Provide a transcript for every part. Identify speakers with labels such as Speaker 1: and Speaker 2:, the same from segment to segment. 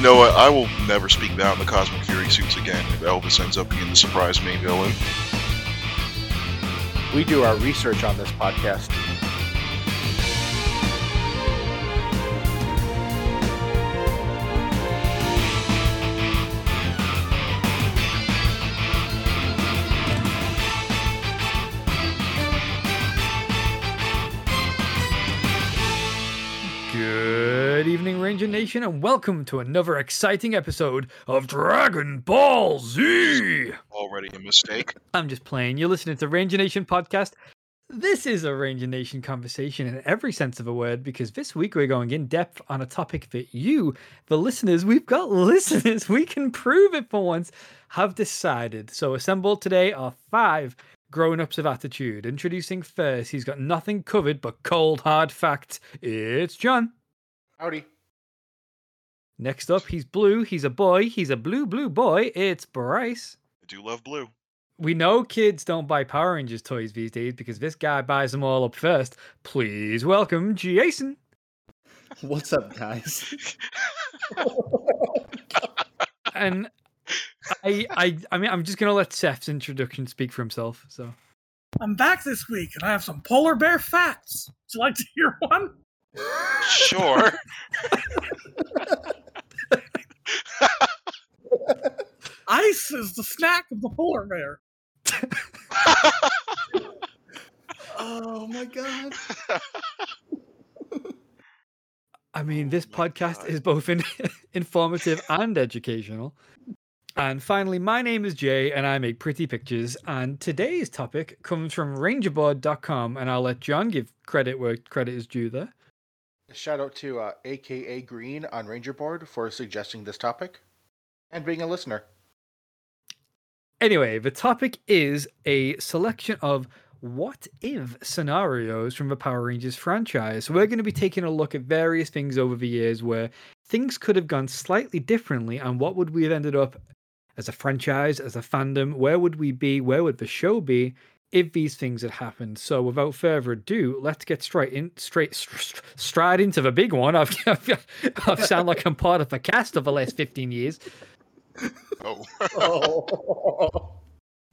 Speaker 1: You know what? I will never speak down the Cosmic Fury suits again if Elvis ends up being the surprise main villain.
Speaker 2: We do our research on this podcast.
Speaker 3: Nation, and welcome to another exciting episode of Dragon Ball Z.
Speaker 1: Already a mistake.
Speaker 3: I'm just playing. You're listening to Ranger Nation podcast. This is a Ranger Nation conversation in every sense of a word because this week we're going in depth on a topic that you, the listeners, we've got listeners, we can prove it for once, have decided. So, assembled today are five grown ups of attitude. Introducing first, he's got nothing covered but cold, hard facts. It's John.
Speaker 2: Howdy.
Speaker 3: Next up, he's blue. He's a boy. He's a blue, blue boy. It's Bryce.
Speaker 1: I do love blue.
Speaker 3: We know kids don't buy Power Rangers toys these days because this guy buys them all up first. Please welcome Jason.
Speaker 4: What's up, guys?
Speaker 3: And I, I, I mean, I'm just gonna let Seth's introduction speak for himself. So
Speaker 5: I'm back this week and I have some polar bear facts. Would you like to hear one?
Speaker 1: Sure.
Speaker 5: Ice is the snack of the polar bear.
Speaker 4: oh my god.
Speaker 3: I mean, this
Speaker 1: Oh
Speaker 3: podcast
Speaker 1: God.
Speaker 3: is both in, informative and educational. And finally, my name is Jay, and I make pretty pictures. And today's topic comes from rangerboard.com, and I'll let John give credit where credit is due there.
Speaker 2: Shout out to uh, AKA Green on Ranger Board for suggesting this topic and being a listener.
Speaker 3: Anyway, the topic is a selection of what if scenarios from the Power Rangers franchise. We're going to be taking a look at various things over the years where things could have gone slightly differently and what would we have ended up as a franchise, as a fandom, where would we be, where would the show be if these things had happened. So without further ado, let's get straight in straight str- str- straight into the big one. I've, I've sound like I'm part of a cast of the last 15 years.
Speaker 1: oh.
Speaker 4: Oh.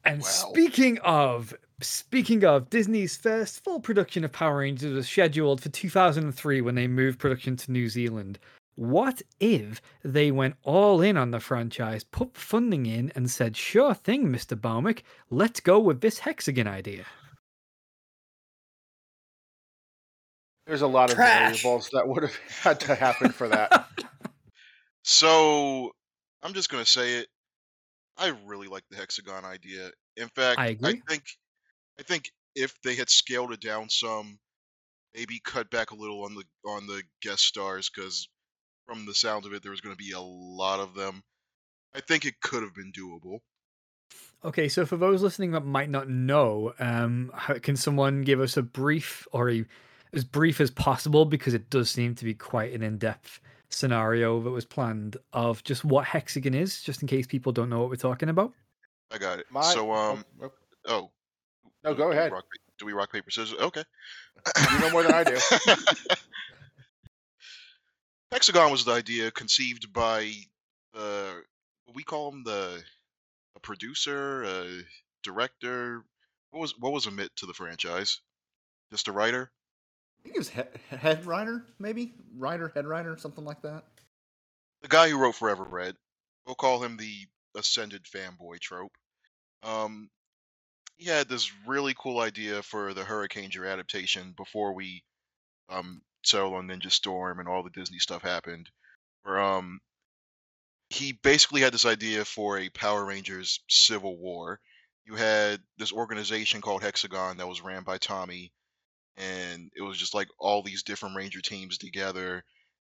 Speaker 3: And
Speaker 1: Wow.
Speaker 3: speaking of speaking of Disney's first full production of Power Rangers was scheduled for 2003 when they moved production to New Zealand. What if they went all in on the franchise, put funding in, and said, "Sure thing, Mr. Bhaumik, let's go with this hexagon idea."
Speaker 2: There's a lot of
Speaker 5: Trash.
Speaker 2: variables that would have had to happen for that.
Speaker 1: So I'm just gonna say it. I really like the hexagon idea. In fact,
Speaker 3: I agree.
Speaker 1: think I think if they had scaled it down some, maybe cut back a little on the on the guest stars, because from the sound of it, there was going to be a lot of them. I think it could have been doable.
Speaker 3: Okay, so for those listening that might not know, um, how, can someone give us a brief or a, as brief as possible because it does seem to be quite an in-depth scenario that was planned of just what hexagon is, just in case people don't know what we're talking about.
Speaker 1: I got it.
Speaker 2: My,
Speaker 1: so um,
Speaker 2: oh, oh,
Speaker 1: oh,
Speaker 2: no, go ahead.
Speaker 1: rock do we rock paper scissors? Okay.
Speaker 2: You know more than I do.
Speaker 1: Hexagon was the idea conceived by uh, what we call him the a producer, a director. What was what was Amit to the franchise? Just a writer.
Speaker 4: I think it was he- head writer, maybe writer, head writer, something like that.
Speaker 1: The guy who wrote Forever Red. We'll call him the ascended fanboy trope. Um, he had this really cool idea for the Hurricaneger adaptation before we um settled on Ninja Storm and all the Disney stuff happened. Where um he basically had this idea for a Power Rangers civil war. You had this organization called Hexagon that was ran by Tommy, and it was just like all these different Ranger teams together,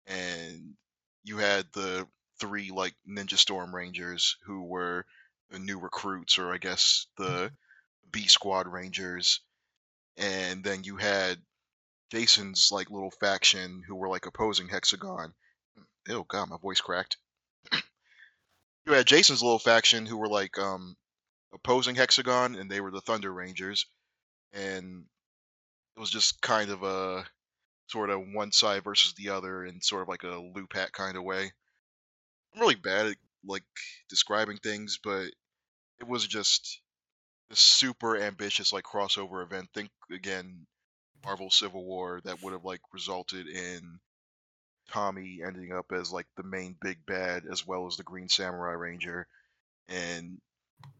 Speaker 1: and you had the three like Ninja Storm Rangers who were the new recruits, or I guess the B Squad Rangers, and then you had Jason's like little faction who were like opposing Hexagon. Oh god, my voice cracked. you had Jason's little faction who were like um opposing Hexagon, and they were the Thunder Rangers, and it was just kind of a sort of one side versus the other in sort of like a loop hat kind of way. I'm really bad at like describing things, but it was just a super ambitious like crossover event. Think again, Marvel Civil War that would have like resulted in Tommy ending up as like the main big bad as well as the Green Samurai Ranger, and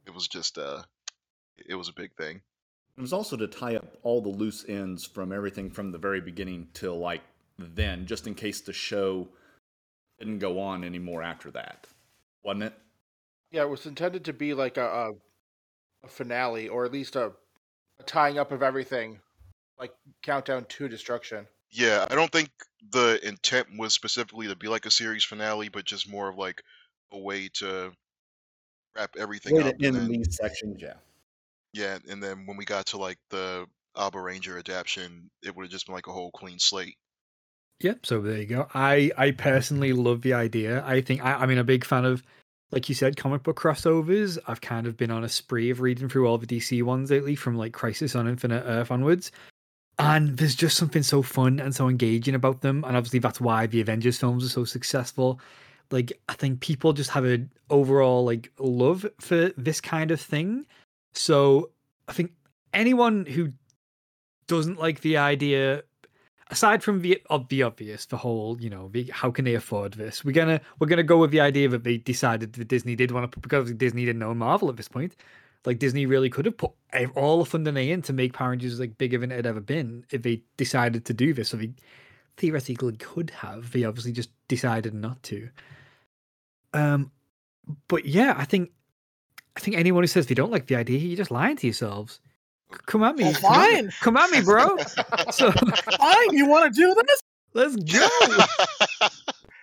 Speaker 1: it was just uh, it was a big thing.
Speaker 4: It was also to tie up all the loose ends from everything from the very beginning till like then, just in case the show didn't go on anymore after that, wasn't it?
Speaker 2: Yeah, it was intended to be like a, a, a finale, or at least a, a tying up of everything, like Countdown to Destruction.
Speaker 1: Yeah, I don't think the intent was specifically to be like a series finale, but just more of like a way to wrap everything
Speaker 4: Way
Speaker 1: up.
Speaker 4: to end
Speaker 1: then-
Speaker 4: these sections, yeah.
Speaker 1: Yeah, and then when we got to like the Abaranger adaptation, it would have just been like a whole clean slate.
Speaker 3: Yep. So there you go. I I personally love the idea. I think I, I mean a big fan of, like you said, comic book crossovers. I've kind of been on a spree of reading through all the DC ones lately, from like Crisis on Infinite Earth onwards. And there's just something so fun and so engaging about them. And obviously that's why the Avengers films are so successful. Like I think people just have an overall like love for this kind of thing. So I think anyone who doesn't like the idea aside from the of the obvious, the whole, you know, the, how can they afford this? We're gonna we're gonna go with the idea that they decided that Disney did want to because Disney didn't own Marvel at this point. Like Disney really could have put all the funding they in to make Power Rangers like bigger than it had ever been if they decided to do this. So they theoretically could have. They obviously just decided not to. Um, but yeah, I think I think anyone who says they don't like the idea, you're just lying to yourselves. Come at me,
Speaker 5: Well,
Speaker 3: come at me-
Speaker 5: fine.
Speaker 3: come at me, bro. So
Speaker 5: Fine, you want to do this?
Speaker 3: let's go.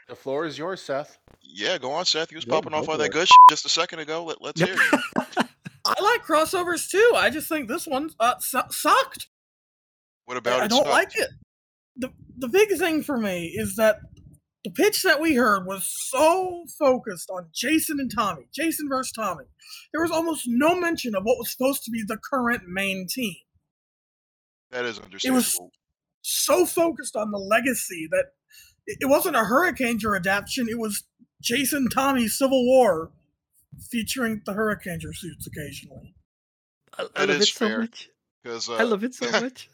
Speaker 2: The floor is yours, Seth.
Speaker 1: yeah, go on, Seth. You was
Speaker 4: Yeah,
Speaker 1: popping off all that good shit just a second ago. Let, let's
Speaker 3: Yep.
Speaker 1: hear you.
Speaker 5: I like crossovers too. I just think this one uh, su- sucked.
Speaker 1: What about it?
Speaker 5: I don't
Speaker 1: sucked?
Speaker 5: like it. The the big thing for me is that the pitch that we heard was so focused on Jason and Tommy, Jason versus Tommy. There was almost no mention of what was supposed to be the current main team.
Speaker 1: That is understandable. It was-.
Speaker 5: So focused on the legacy that it, wasn't a Hurricane adaptation. It was Jason Tommy Civil War featuring the Hurricane suits occasionally.
Speaker 3: I, I love
Speaker 1: is
Speaker 3: it so
Speaker 1: fair.
Speaker 3: much.
Speaker 1: Because uh,
Speaker 3: I love it so much.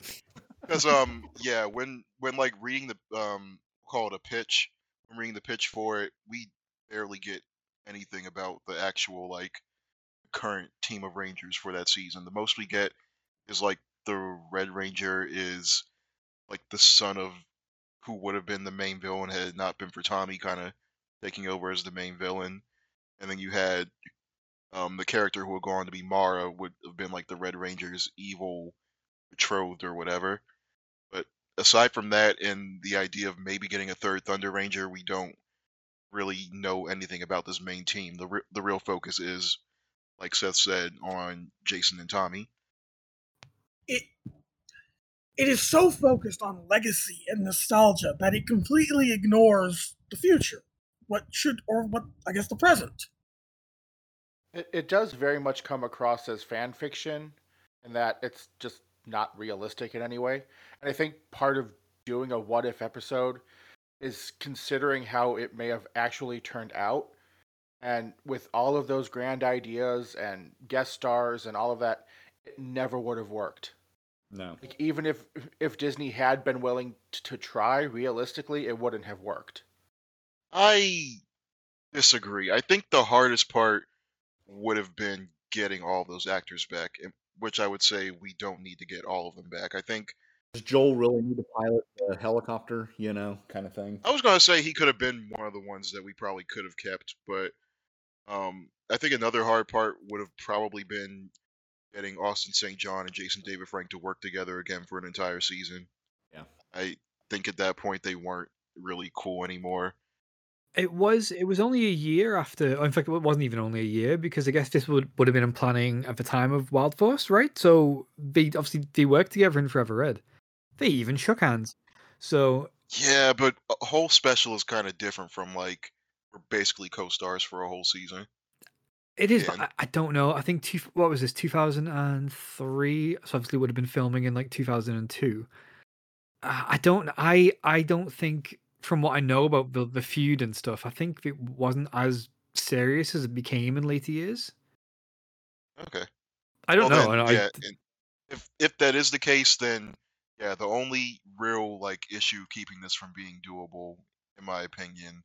Speaker 1: Because um yeah, when when like reading the um call it a pitch, when reading the pitch for it, we barely get anything about the actual like current team of Rangers for that season. The most we get is like the Red Ranger is like the son of who would have been the main villain had it not been for Tommy kind of taking over as the main villain. And then you had um the character who would go on to be Marah would have been like the Red Ranger's evil betrothed or whatever. But aside from that, and the idea of maybe getting a third Thunder Ranger, we don't really know anything about this main team. The re- the real focus is, like Seth said, on Jason and Tommy.
Speaker 5: it it is so focused on legacy and nostalgia that it completely ignores the future what should or what i guess the present
Speaker 2: It, it does very much come across as fan fiction, in that it's just not realistic in any way. And I think part of doing a what if episode is considering how it may have actually turned out. And with all of those grand ideas and guest stars and all of that, it never would have worked.
Speaker 4: No.
Speaker 2: Like even if if Disney had been willing t- to try, realistically, it wouldn't have worked.
Speaker 1: I disagree. I think the hardest part would have been getting all those actors back, which I would say we don't need to get all of them back. I think
Speaker 4: Does Joel really need to pilot a helicopter, you know, kind of thing?
Speaker 1: I was gonna say he could have been one of the ones that we probably could have kept, but um, I think another hard part would have probably been getting Austin St. John and Jason David Frank to work together again for an entire season.
Speaker 4: Yeah.
Speaker 1: I think at that point they weren't really cool anymore.
Speaker 3: It was it was only a year after. In fact, it wasn't even only a year because I guess this would would have been in planning at the time of Wild Force, right? So they obviously they worked together in Forever Red. They even shook hands. So
Speaker 1: Yeah, but a whole special is kind of different from like we're basically co-stars for a whole season.
Speaker 3: it is. But I, I don't know. I think two, what was this? Two thousand and three. So obviously would have been filming in like two thousand and two. Uh, I don't. I I don't think from what I know about the the feud and stuff, I think it wasn't as serious as it became in later years.
Speaker 1: Okay.
Speaker 3: I don't
Speaker 1: Well,
Speaker 3: know.
Speaker 1: then,
Speaker 3: I-
Speaker 1: yeah, and if if that is the case, then yeah, the only real like issue keeping this from being doable, in my opinion,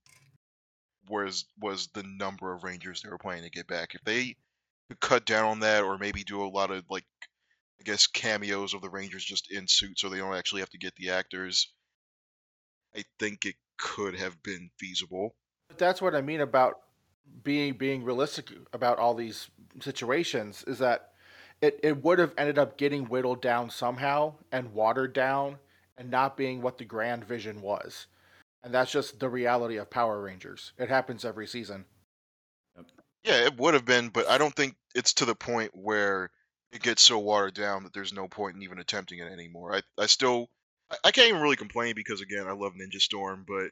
Speaker 1: was was the number of Rangers they were planning to get back. If they could cut down on that, or maybe do a lot of like, I guess cameos of the Rangers just in suit, so they don't actually have to get the actors. I think it could have been feasible.
Speaker 2: But that's what I mean about being being realistic about all these situations is that it, it would have ended up getting whittled down somehow and watered down and not being what the grand vision was. And that's just the reality of Power Rangers. It happens every season.
Speaker 1: Yeah, it would have been, but I don't think it's to the point where it gets so watered down that there's no point in even attempting it anymore. I, I still, I, I can't even really complain because again, I love Ninja Storm, but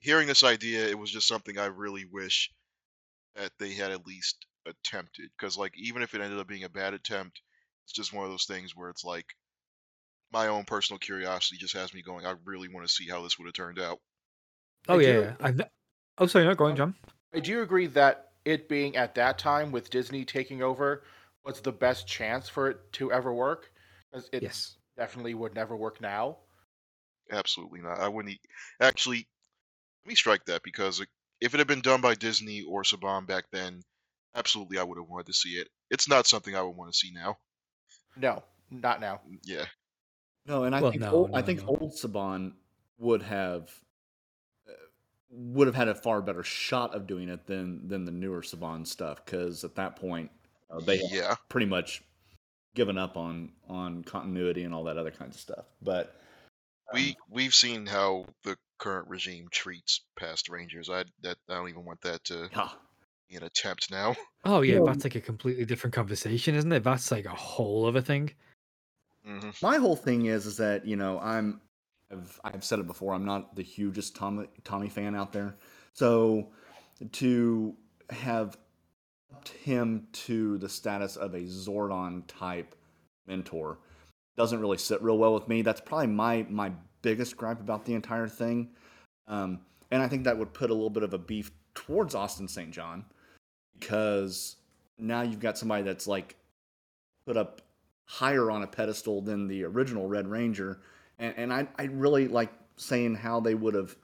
Speaker 1: hearing this idea, it was just something I really wish that they had at least attempted. Because like, even if it ended up being a bad attempt, it's just one of those things where it's like, my own personal curiosity just has me going. I really want to see how this would have turned out.
Speaker 3: oh
Speaker 2: I
Speaker 3: yeah,
Speaker 2: do-
Speaker 3: I've, ne- oh sorry, not going, uh, John.
Speaker 2: I do agree that it being at that time with Disney taking over was the best chance for it to ever work. 'cause It
Speaker 3: Yes.
Speaker 2: Definitely would never work now.
Speaker 1: Absolutely not. I wouldn't e- actually. Let me strike that because if it had been done by Disney or Saban back then, absolutely I would have wanted to see it. It's not something I would want to see now.
Speaker 2: No, not now.
Speaker 1: Yeah,
Speaker 4: No, and I
Speaker 3: Well,
Speaker 4: think
Speaker 3: no,
Speaker 4: old, I think
Speaker 3: no.
Speaker 4: old Saban would have uh, would have had a far better shot of doing it than than the newer Saban stuff because at that point uh, they
Speaker 1: yeah.
Speaker 4: pretty much given up on on continuity and all that other kinds of stuff. But um,
Speaker 1: We we've seen how the current regime treats past Rangers. I that I don't even want that to
Speaker 4: yeah,
Speaker 1: be an attempt now.
Speaker 3: Oh yeah,
Speaker 4: Yeah.
Speaker 3: that's like a completely different conversation, isn't it? That's like a whole other thing.
Speaker 1: hmm
Speaker 4: my whole thing is is that you know I'm I've I've said it before I'm not the hugest Tommy Tommy fan out there, so to have upped him to the status of a Zordon type mentor doesn't really sit real well with me. That's probably my my biggest gripe about the entire thing, um, and I think that would put a little bit of a beef towards Austin St. John because now you've got somebody that's like put up higher on a pedestal than the original Red Ranger, and, and I I really like saying how they would have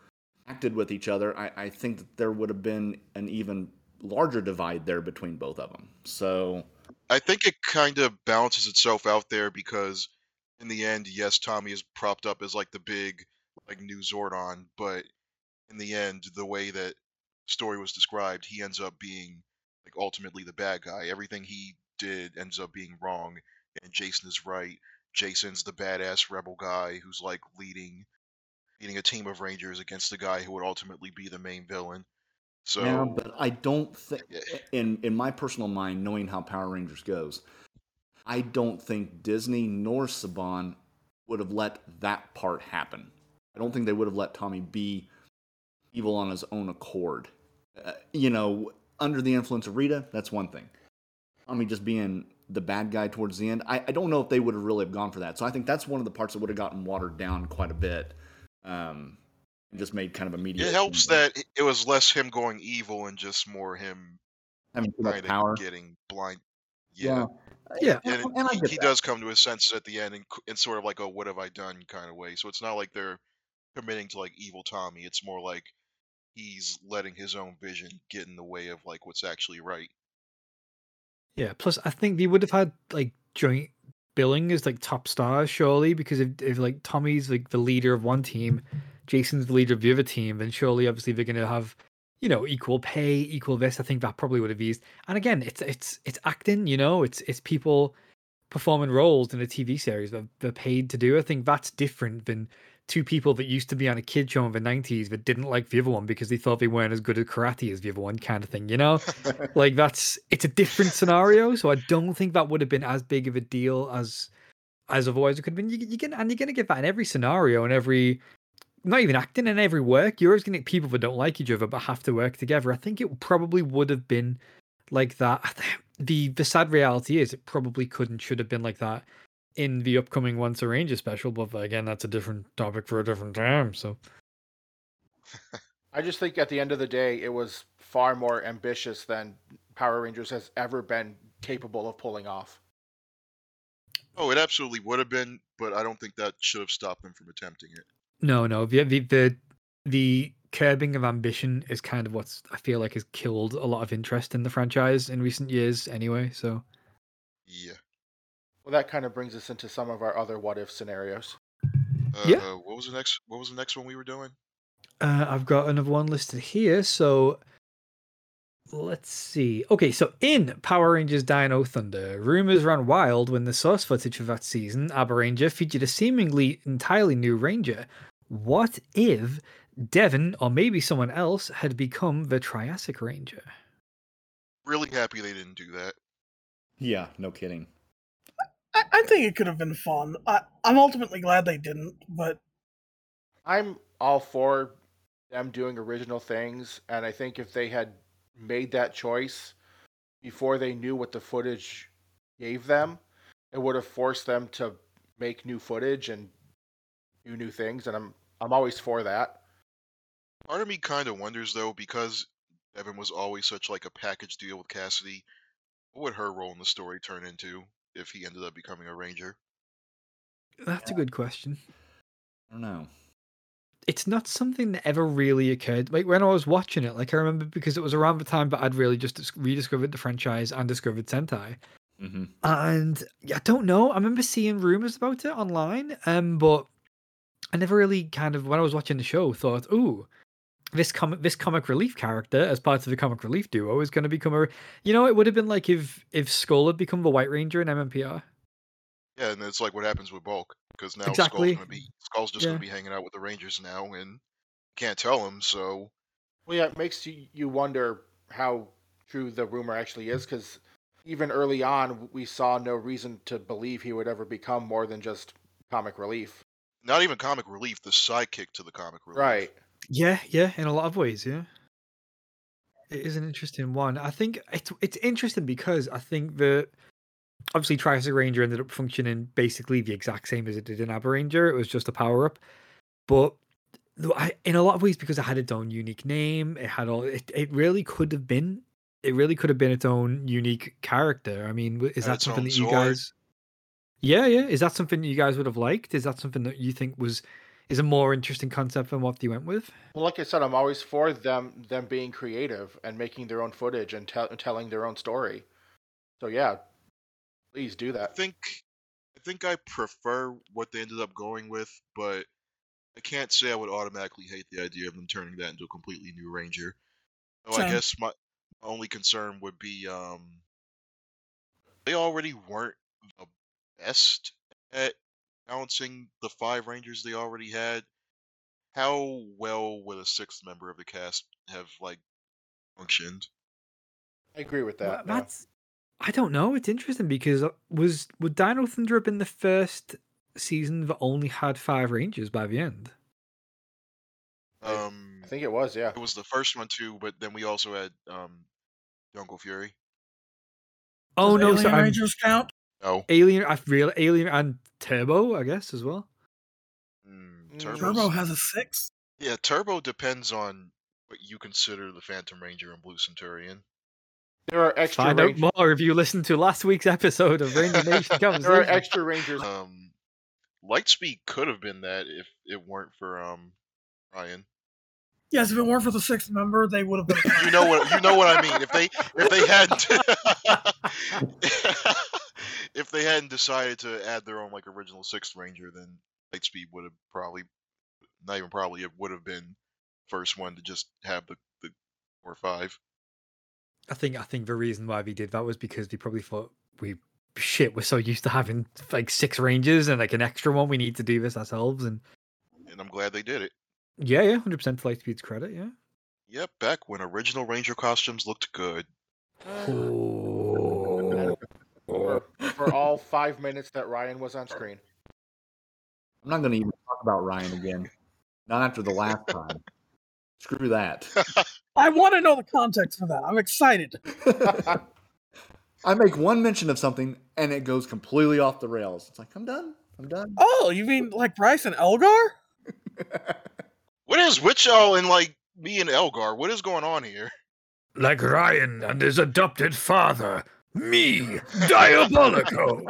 Speaker 4: acted with each other. I, I think that there would have been an even larger divide there between both of them. So
Speaker 1: I think it kind of balances itself out there because in the end, yes, Tommy is propped up as like the big like new Zordon, but in the end, the way that story was described, he ends up being like ultimately the bad guy. Everything he did ends up being wrong, and Jason is right. Jason's the badass rebel guy who's like leading leading a team of Rangers against the guy who would ultimately be the main villain. So
Speaker 4: yeah, but I don't think in in my personal mind, knowing how Power Rangers goes, I don't think Disney nor Saban would have let that part happen. I don't think they would have let Tommy be evil on his own accord. Uh, you know, under the influence of Rita, that's one thing. Tommy just being the bad guy towards the end, I, I don't know if they would have really have gone for that. So I think that's one of the parts that would have gotten watered down quite a bit. Um, and just made kind of a media.
Speaker 1: it helps that it- it was less him going evil and just more him
Speaker 4: having too much power.
Speaker 1: getting blind. Yeah,
Speaker 3: Yeah.
Speaker 1: Uh, and
Speaker 4: and I
Speaker 1: he, he does come to his senses at the end in, c- in sort of like a "what have I done" kind of way. So it's not like they're committing to like evil Tommy. It's more like he's letting his own vision get in the way of like what's actually right.
Speaker 3: Yeah. Plus, I think they would have had like joint billing as like top stars, surely, because if, if like Tommy's like the leader of one team, Jason's the leader of the other team, then surely, obviously, they're going to have you know equal pay, equal this. I think that probably would have eased. And again, it's it's it's acting. You know, it's it's people performing roles in a TV series that they're paid to do. I think that's different than two people that used to be on a kid show in the 90s that didn't like the other one because they thought they weren't as good at karate as the other one kind of thing you know like that's it's a different scenario so i don't think that would have been as big of a deal as as otherwise it could have been you, you can and you're going to get that in every scenario and every not even acting in every work you're always going to get people that don't like each other but have to work together i think it probably would have been like that the the sad reality is it probably couldn't should have been like that in the upcoming once a ranger special but again that's a different topic for a different time so
Speaker 2: I just think at the end of the day, it was far more ambitious than Power Rangers has ever been capable of pulling off.
Speaker 1: Oh, it absolutely would have been, but I don't think that should have stopped them from attempting it.
Speaker 3: No, no. The the the, the curbing of ambition is kind of what's I feel like has killed a lot of interest in the franchise in recent years. Anyway, so
Speaker 1: Yeah.
Speaker 2: Well, that kind of brings us into some of our other what if scenarios.
Speaker 1: Uh,
Speaker 3: Yeah.
Speaker 1: What was the next? What was the next one we were doing?
Speaker 3: Uh, I've got another one listed here. So let's see. Okay, so in Power Rangers Dino Thunder, rumors ran wild when the source footage of that season, Abaranger, featured a seemingly entirely new Ranger. What if Devin or maybe someone else had become the Triassic Ranger?
Speaker 1: Really happy they didn't do that.
Speaker 4: Yeah, no kidding.
Speaker 5: I, I think it could have been fun. I, I'm ultimately glad they didn't, but
Speaker 2: I'm all for them doing original things, and I think if they had made that choice before they knew what the footage gave them, it would have forced them to make new footage and do new things, and I'm I'm always for that.
Speaker 1: Part of me kind of wonders though, because Evan was always such like a package deal with Cassidy. What would her role in the story turn into if he ended up becoming a ranger?
Speaker 3: That's a good question.
Speaker 4: I don't know.
Speaker 3: it's not something that ever really occurred. Like when I was watching it, like I remember because it was around the time that I'd really just rediscovered the franchise and discovered Sentai.
Speaker 4: hmm
Speaker 3: And I don't know. I remember seeing rumors about it online, um, but I never really kind of when I was watching the show thought, "Ooh, this comic this comic relief character as part of the comic relief duo is going to become a." You know, it would have been like if if Skull had become the White Ranger in MMPR.
Speaker 1: Yeah, and it's like what happens with Bulk, because now
Speaker 3: Exactly.
Speaker 1: Skull's gonna be Skull's just
Speaker 3: Yeah.
Speaker 1: gonna be hanging out with the Rangers now, and can't tell him. So
Speaker 2: Well, yeah, it makes you you wonder how true the rumor actually is, because even early on, we saw no reason to believe he would ever become more than just comic relief.
Speaker 1: Not even comic relief, the sidekick to the comic relief.
Speaker 2: Right.
Speaker 3: Yeah, yeah, in a lot of ways, yeah. It is an interesting one. I think it's it's interesting because I think that obviously Triassic Ranger ended up functioning basically the exact same as it did in Abaranger. It was just a power up, but though I, in a lot of ways because it had its own unique name, it had all. It, it really could have been. It really could have been its own unique character. I mean, is that something that you
Speaker 1: Zord.
Speaker 3: guys? Yeah, yeah. Is that something you guys would have liked? Is that something that you think was is a more interesting concept than what they went with?
Speaker 2: Well, like I said, I'm always for them them being creative and making their own footage and tell telling their own story. So yeah, please do that.
Speaker 1: I think I think I prefer what they ended up going with, but I can't say I would automatically hate the idea of them turning that into a completely new Ranger. So I guess my, my only concern would be um they already weren't the best at balancing the five Rangers they already had. How well would a sixth member of the cast have like functioned?
Speaker 2: I agree with that.
Speaker 3: Well,
Speaker 2: yeah.
Speaker 3: that's I don't know. It's interesting because uh, was would Dino Thunder have been the first season that only had five rangers by the end?
Speaker 1: Um
Speaker 2: I think it was. Yeah.
Speaker 1: It was the first one too, but then we also had um Jungle Fury.
Speaker 3: Oh
Speaker 5: does
Speaker 3: no,
Speaker 5: Alien
Speaker 3: so I'm
Speaker 5: Rangers count?
Speaker 1: Oh,
Speaker 3: Alien. I real Alien and Turbo, I guess as well.
Speaker 1: mm,
Speaker 2: Mm,
Speaker 5: Turbo has a six.
Speaker 1: Yeah, Turbo depends on what you consider the Phantom Ranger and Blue Centurion.
Speaker 2: There are extra.
Speaker 3: Find out more if you listen to last week's episode of Ranger Nation
Speaker 2: there are extra rangers.
Speaker 1: Um, Lightspeed could have been that if it weren't for um Ryan.
Speaker 5: Yes, if it weren't for the sixth member, they would have been.
Speaker 1: You know what you know what I mean. If they if they hadn't if they hadn't decided to add their own like original sixth ranger, then Lightspeed would have probably not even probably it would have been first one to just have the the four or five.
Speaker 3: I think I think the reason why we did that was because they probably thought we shit we're so used to having like six rangers and like an extra one. We need to do this ourselves and
Speaker 1: And I'm glad they did it.
Speaker 3: yeah, yeah, hundred percent to Lightspeed's credit. Yeah.
Speaker 1: Yep, back when original Ranger costumes looked good.
Speaker 3: Oh.
Speaker 2: For, for all five minutes that Ryan was on screen.
Speaker 4: I'm not going to even talk about Ryan again. Not after the last time. Screw that.
Speaker 5: I want to know the context for that. I'm excited.
Speaker 4: I make one mention of something and it goes completely off the rails. It's like, I'm done. I'm done.
Speaker 5: Oh, you mean like Bryce and Elgar?
Speaker 1: What is with y'all and like me and Elgar? What is going on here?
Speaker 3: Like Ryan and his adopted father, me, Diabolico.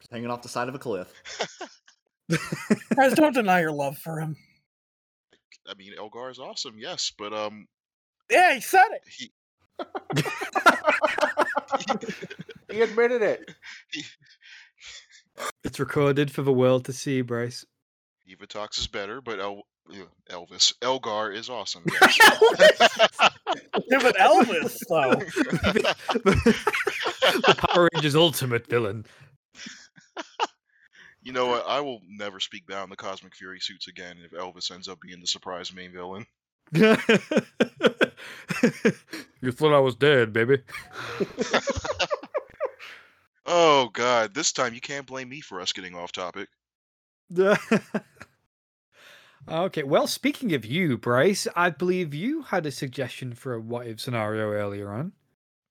Speaker 4: Just hanging off the side of a cliff.
Speaker 5: Guys, don't deny your love for him.
Speaker 1: I mean, Elgar is awesome, yes, but um,
Speaker 5: Yeah, he said it.
Speaker 1: he
Speaker 2: He admitted it.
Speaker 3: it's recorded for the world to see, Bryce.
Speaker 1: Evatox is better, but El- yeah, Elvis Elgar is awesome.
Speaker 5: Yeah, but Elvis, though.
Speaker 3: the Power Rangers Ultimate villain.
Speaker 1: you know what? I will never speak down the Cosmic Fury suits again if Elvis ends up being the surprise main villain.
Speaker 3: you thought I was dead, baby.
Speaker 1: Oh God, this time you can't blame me for us getting off topic.
Speaker 3: Okay, well, speaking of you, Bryce, I believe you had a suggestion for a what if scenario earlier on.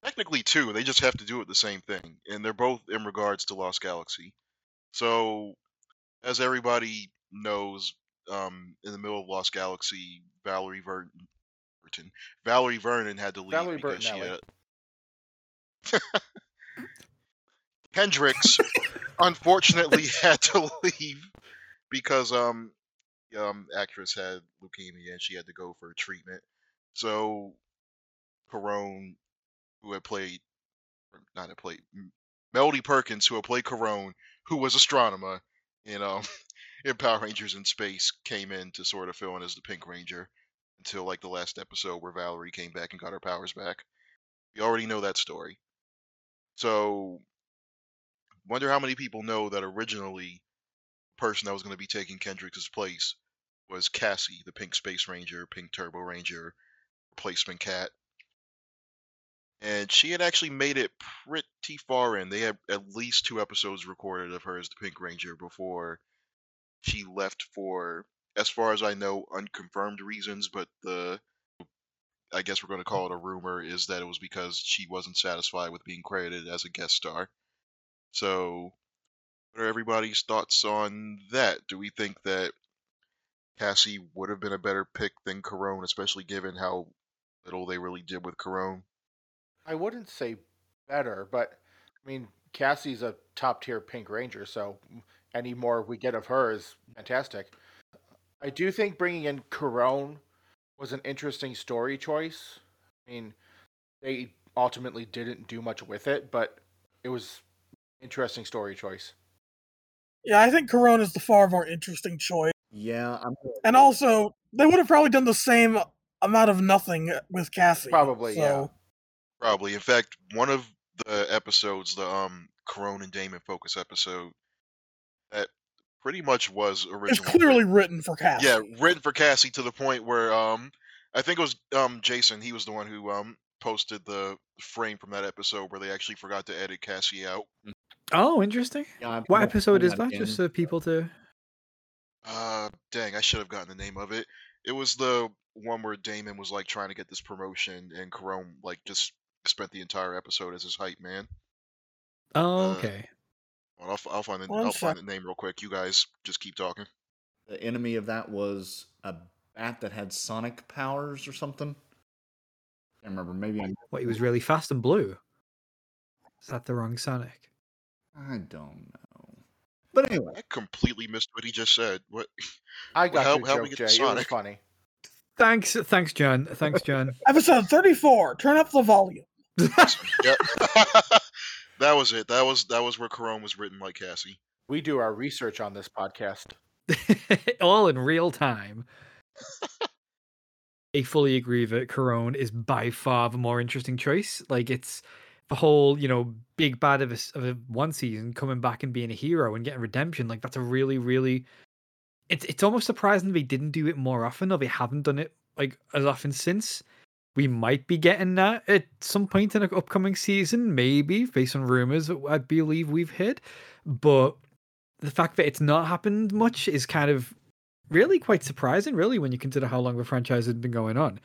Speaker 1: Technically, two. They just have to do it the same thing, and they're both in regards to Lost Galaxy. So, as everybody knows, um, in the middle of Lost Galaxy, Valerie Vernon, Valerie Vernon had to leave
Speaker 2: Valerie
Speaker 1: because she had. Kendrix unfortunately had to leave because um um actress had leukemia and she had to go for treatment. So Karone, who had played, not had played, Melody Perkins, who had played Karone, who was Astronema in um in Power Rangers in Space, came in to sort of fill in as the Pink Ranger until like the last episode where Valerie came back and got her powers back. We already know that story. So wonder how many people know that originally the person that was going to be taking Kendrix's place was Cassie, the Pink Space Ranger, Pink Turbo Ranger, replacement cat. And she had actually made it pretty far in. They had at least two episodes recorded of her as the Pink Ranger before she left for, as far as I know, unconfirmed reasons, but the I guess we're going to call it a rumor is that it was because she wasn't satisfied with being credited as a guest star. So, what are everybody's thoughts on that? Do we think that Cassie would have been a better pick than Karone, especially given how little they really did with Karone?
Speaker 2: I wouldn't say better, but I mean Cassie's a top tier Pink Ranger, so any more we get of her is fantastic. I do think bringing in Karone was an interesting story choice. I mean, they ultimately didn't do much with it, but it was interesting story choice.
Speaker 5: Yeah, I think Karone is the far more interesting choice.
Speaker 4: Yeah, I'm
Speaker 5: And also, they would have probably done the same amount of nothing with Cassie.
Speaker 2: Probably,
Speaker 5: so,
Speaker 2: yeah.
Speaker 1: Probably. In fact, one of the episodes, the um Karone and Damon focus episode, that pretty much was
Speaker 5: It's
Speaker 1: originally
Speaker 5: clearly written for Cassie.
Speaker 1: yeah written for Cassie to the point where um I think it was um Jason he was the one who um posted the frame from that episode where they actually forgot to edit Cassie out.
Speaker 3: Oh, interesting.
Speaker 4: yeah,
Speaker 3: What episode is that?
Speaker 4: again.
Speaker 3: Just so people to.
Speaker 1: Uh dang, I should have gotten the name of it. It was the one where Damon was like trying to get this promotion and Karone like just spent the entire episode as his hype man.
Speaker 3: Oh,
Speaker 1: Uh,
Speaker 3: okay.
Speaker 1: Well, I'll, f- I'll find the
Speaker 5: One
Speaker 1: I'll find the name real quick. You guys just keep talking.
Speaker 4: The enemy of that was a bat that had sonic powers or something. Can't remember. Maybe I'm.
Speaker 3: What he was really fast and blue. Is that the wrong Sonic?
Speaker 4: I don't know. But anyway,
Speaker 1: I completely missed what he just said. What?
Speaker 2: I got
Speaker 1: how-
Speaker 2: your
Speaker 1: how'd we get
Speaker 2: Jay.
Speaker 1: to
Speaker 2: It was funny.
Speaker 3: Thanks, thanks, John. Thanks, John.
Speaker 5: Episode 34. Turn up the volume.
Speaker 1: That was it. That was that was where Karone was written like Cassie.
Speaker 2: We do our research on this podcast.
Speaker 3: All in real time. I fully agree that Karone is by far the more interesting choice. Like it's the whole, you know, big bad of a, of a one season coming back and being a hero and getting redemption. Like that's a really, really. It's it's almost surprising they didn't do it more often, or they haven't done it like as often since. We might be getting that at some point in an upcoming season, maybe based on rumors that I believe we've heard. But the fact that it's not happened much is kind of really quite surprising, really, when you consider how long the franchise has been going on.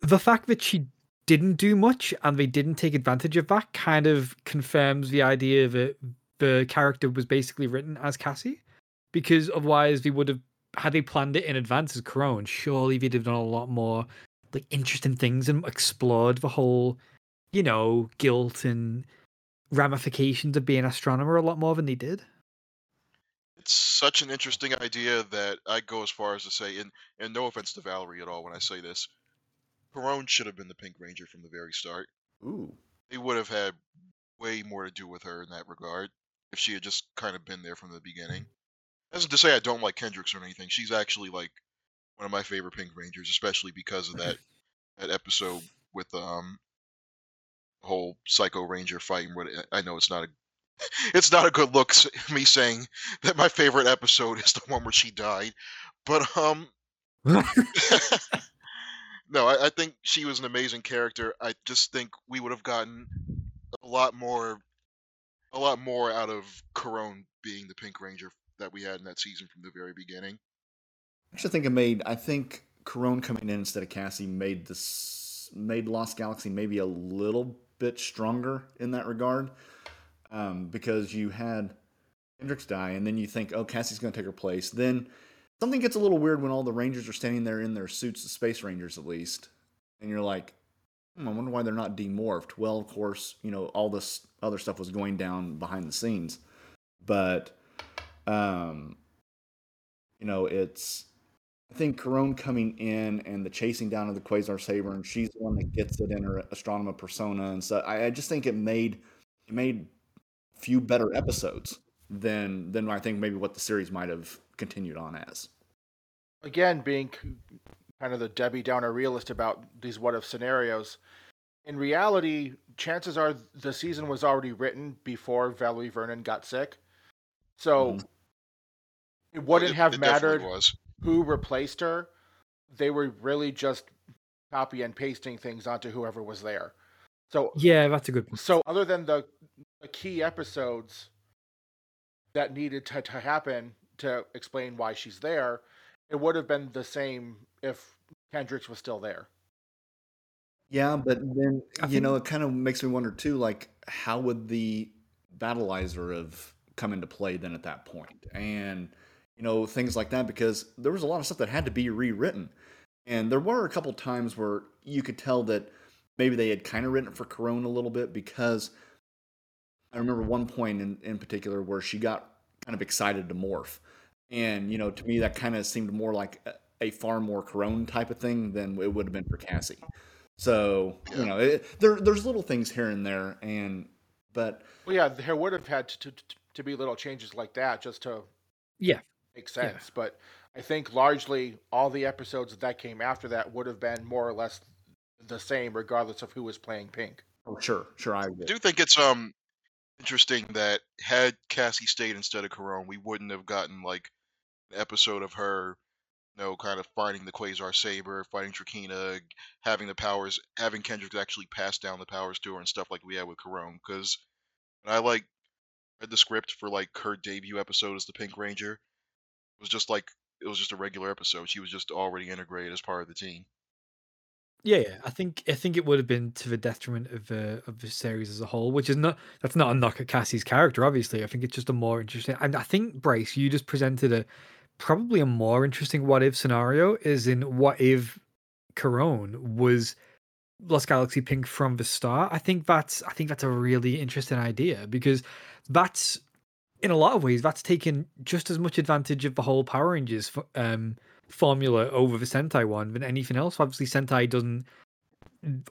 Speaker 3: The fact that she didn't do much and they didn't take advantage of that kind of confirms the idea that the character was basically written as Cassie, because otherwise they would have had they planned it in advance as Karone, surely they'd have done a lot more like interesting things and explored the whole, you know, guilt and ramifications of being an Astronema a lot more than they did.
Speaker 1: It's such an interesting idea that I go as far as to say, and, and no offense to Valerie at all when I say this, Karone should have been the Pink Ranger from the very start.
Speaker 4: Ooh.
Speaker 1: They would have had way more to do with her in that regard if she had just kind of been there from the beginning. Isn't to say I don't like Kendrix or anything. She's actually like one of my favorite Pink Rangers, especially because of that that episode with um the whole Psycho Ranger fighting. What I know it's not a it's not a good look me saying that my favorite episode is the one where she died, but um no, I, I think she was an amazing character. I just think we would have gotten a lot more, a lot more out of Karone being the Pink Ranger that we had in that season from the very beginning.
Speaker 4: I actually, think it made. I think Karone coming in instead of Cassie made this made Lost Galaxy maybe a little bit stronger in that regard, um, because you had Kendrix die, and then you think, oh, Cassie's going to take her place. Then something gets a little weird when all the Rangers are standing there in their suits, the Space Rangers at least, and you're like, hmm, I wonder why they're not demorphed. Well, of course, you know all this other stuff was going down behind the scenes, but um, you know it's I think Karone coming in and the chasing down of the Quasar Saber, and she's the one that gets it in her Astronema persona, and so I, I just think it made it made few better episodes than than I think maybe what the series might have continued on as.
Speaker 2: Again, being kind of the Debbie Downer realist about these what if scenarios. In reality, chances are the season was already written before Valerie Vernon got sick. So
Speaker 4: Mhm.
Speaker 2: it wouldn't
Speaker 1: It-
Speaker 2: have
Speaker 1: it
Speaker 2: mattered
Speaker 1: Was.
Speaker 2: who replaced her. They were really just copy and pasting things onto whoever was there. So
Speaker 3: yeah, that's a good point.
Speaker 2: so other than the, the key episodes that needed to, to happen to explain why she's there, it would have been the same if Kendrix was still there.
Speaker 4: Yeah, but then
Speaker 3: I
Speaker 4: you
Speaker 3: think-
Speaker 4: know it kind of makes me wonder too, like how would the battleizer have come into play then at that point, and you know things like that because there was a lot of stuff that had to be rewritten, and there were a couple times where you could tell that maybe they had kind of written it for Karone a little bit because I remember one point in in particular where she got kind of excited to morph, and you know to me that kind of seemed more like a, a far more Karone type of thing than it would have been for Cassie. So you know, it, there there's little things here and there, and but
Speaker 2: Well, yeah, there would have had to, to, to be little changes like that just to
Speaker 3: Yeah.
Speaker 2: make sense. But I think largely all the episodes that came after that would have been more or less the same, regardless of who was playing Pink.
Speaker 4: oh, sure, sure, I
Speaker 1: I do think it's um interesting that had Cassie stayed instead of Karone, we wouldn't have gotten like an episode of her, you know, kind of finding the Quasar Saber, fighting Trakina, having the powers, having Kendrix actually pass down the powers to her and stuff like we had with Karone. Because I like read the script for like her debut episode as the Pink Ranger, it was just like it was just a regular episode. She was just already integrated as part of the team.
Speaker 3: Yeah, yeah. I think I think it would have been to the detriment of uh, of the series as a whole, which is not that's not a knock at Cassie's character. Obviously, I think it's just a more interesting. And I think Bryce, you just presented a probably a more interesting what if scenario. Is in what if Karone was Lost Galaxy Pink from the start. I think that's I think that's a really interesting idea because that's in a lot of ways that's taken just as much advantage of the whole Power Rangers um, formula over the Sentai one than anything else. Obviously, Sentai doesn't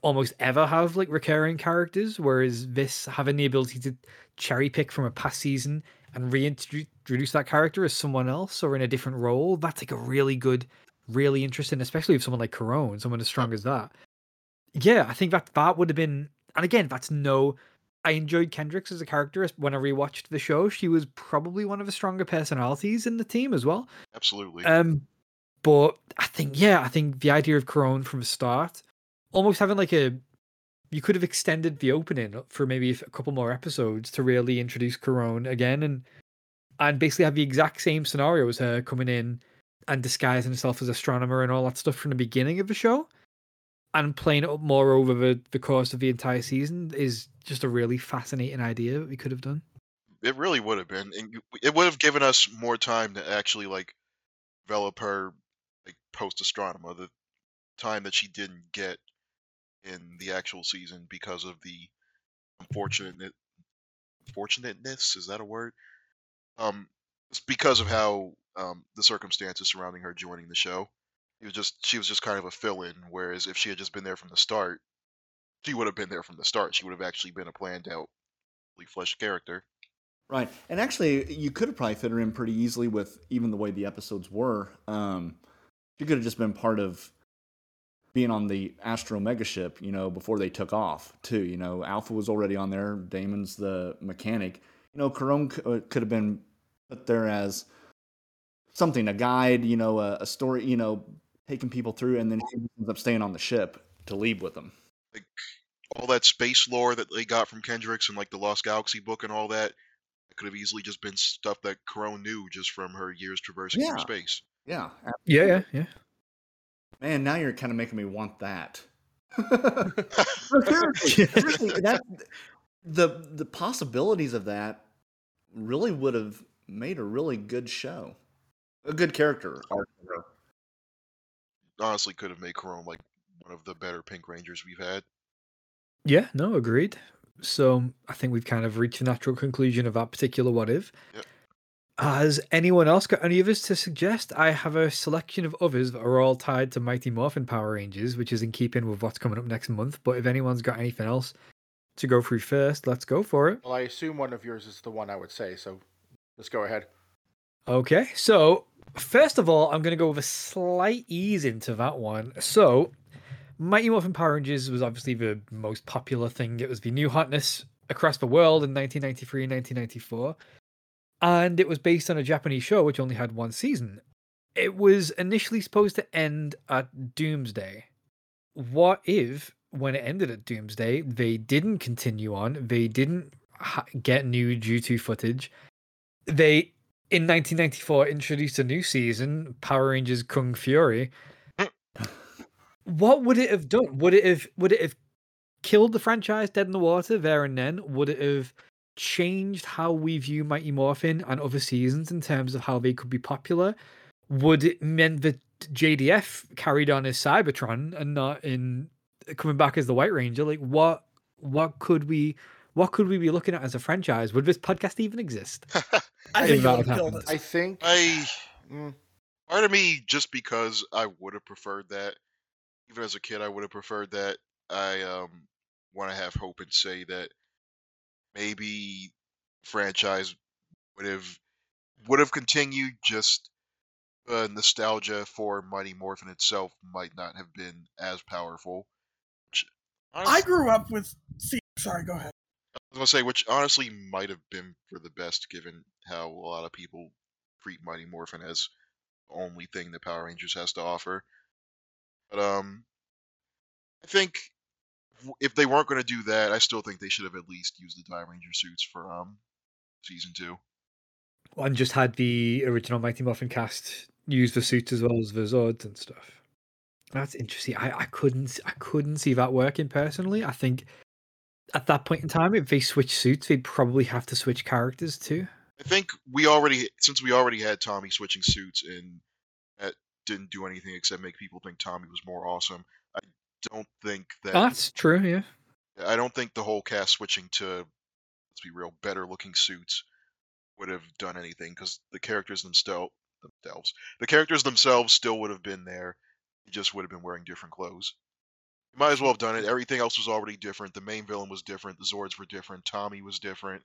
Speaker 3: almost ever have like recurring characters, whereas this having the ability to cherry pick from a past season and reintroduce that character as someone else or in a different role, that's like a really good, really interesting, especially if someone like Karone, someone as strong as that. Yeah, I think that that would have been, and again, that's no. I enjoyed Kendrix as a character when I rewatched the show. She was probably one of the stronger personalities in the team as well.
Speaker 1: Absolutely.
Speaker 3: Um, but I think yeah, I think the idea of Karone from the start, almost having like a, you could have extended the opening for maybe a couple more episodes to really introduce Karone again, and and basically have the exact same scenario as her coming in and disguising herself as Astronema and all that stuff from the beginning of the show, and playing it up more over the the course of the entire season is just a really fascinating idea that we could have done.
Speaker 1: It really would have been, and it would have given us more time to actually like develop her post Astronema, the time that she didn't get in the actual season because of the unfortunate fortunateness is that a word? Um, it's because of how um, the circumstances surrounding her joining the show. It was just she was just kind of a fill-in. Whereas if she had just been there from the start, she would have been there from the start. She would have actually been a planned out, fully fleshed character.
Speaker 4: Right, and actually, you could have probably fit her in pretty easily with even the way the episodes were. Um, she could have just been part of being on the Astro Mega ship, you know, before they took off too. You know, Alpha was already on there. Damon's the mechanic. You know, Karone uh, could have been put there as something, a guide. You know, a, a story. You know, taking people through, and then she ends up staying on the ship to leave with them.
Speaker 1: Like all that space lore that they got from Kendrix and like the Lost Galaxy book and all that. It could have easily just been stuff that Karone knew just from her years traversing
Speaker 4: Yeah.
Speaker 1: through space.
Speaker 4: Yeah,
Speaker 3: Yeah, yeah, yeah.
Speaker 4: Man, now you're kind of making me want that. Seriously, seriously, that the the possibilities of that really would have made a really good show, a good character arc. for her.
Speaker 1: Honestly, could have made Karone like one of the better Pink Rangers we've had.
Speaker 3: Yeah, no, agreed. So I think we've kind of reached the natural conclusion of that particular what if.
Speaker 1: Yep.
Speaker 3: Has anyone else got any others to suggest? I have a selection of others that are all tied to Mighty Morphin Power Rangers, which is in keeping with what's coming up next month. But if anyone's got anything else to go through first, let's go for it.
Speaker 2: Well, I assume one of yours is the one I would say, so let's go ahead.
Speaker 3: Okay, so first of all, I'm going to go with a slight ease into that one. So, Mighty Morphin Power Rangers was obviously the most popular thing. It was the new hotness across the world in 1993 and 1994. And it was based on a Japanese show which only had one season. It was initially supposed to end at Doomsday. What if, when it ended at Doomsday, they didn't continue on? They didn't ha- get new due to footage. They in 1994 introduced a new season, Power Rangers Kung Fury. what would it have done? Would it have would it have killed the franchise dead in the water there and then? Would it have changed how we view Mighty Morphin and other seasons in terms of how they could be popular? Would it mean that JDF carried on as Cybertron and not in coming back as the White Ranger? Like what what could we what could we be looking at as a franchise? Would this podcast even exist?
Speaker 5: I think
Speaker 3: that
Speaker 5: it would
Speaker 3: had
Speaker 5: killed
Speaker 3: happened.
Speaker 5: it.
Speaker 2: I think.
Speaker 1: I
Speaker 2: mm,
Speaker 1: part of me just because I would have preferred that. Even as a kid, I would have preferred that. I um want to have hope and say that maybe franchise would have would have continued. Just uh, nostalgia for Mighty Morphin itself might not have been as powerful. Which,
Speaker 5: I grew up with. See, sorry, go ahead.
Speaker 1: I was gonna say, which honestly might have been for the best, given how a lot of people treat Mighty Morphin as the only thing that Power Rangers has to offer. But um, I think w- if they weren't going to do that, I still think they should have at least used the Dairanger suits for um season two.
Speaker 3: and just had the original Mighty Morphin cast use the suits as well as the Zords and stuff. That's interesting. I, I couldn't I couldn't see that working personally. I think at that point in time, if they switch suits, they'd probably have to switch characters too.
Speaker 1: I think we already, since we already had Tommy switching suits, and that didn't do anything except make people think Tommy was more awesome. I don't think that oh,
Speaker 3: That's true, yeah.
Speaker 1: I don't think the whole cast switching to, let's be real, better looking suits would have done anything because the characters themselves, themselves, the characters themselves still would have been there. They just would have been wearing different clothes. You might as well have done it. Everything else was already different. The main villain was different. The Zords were different. Tommy was different.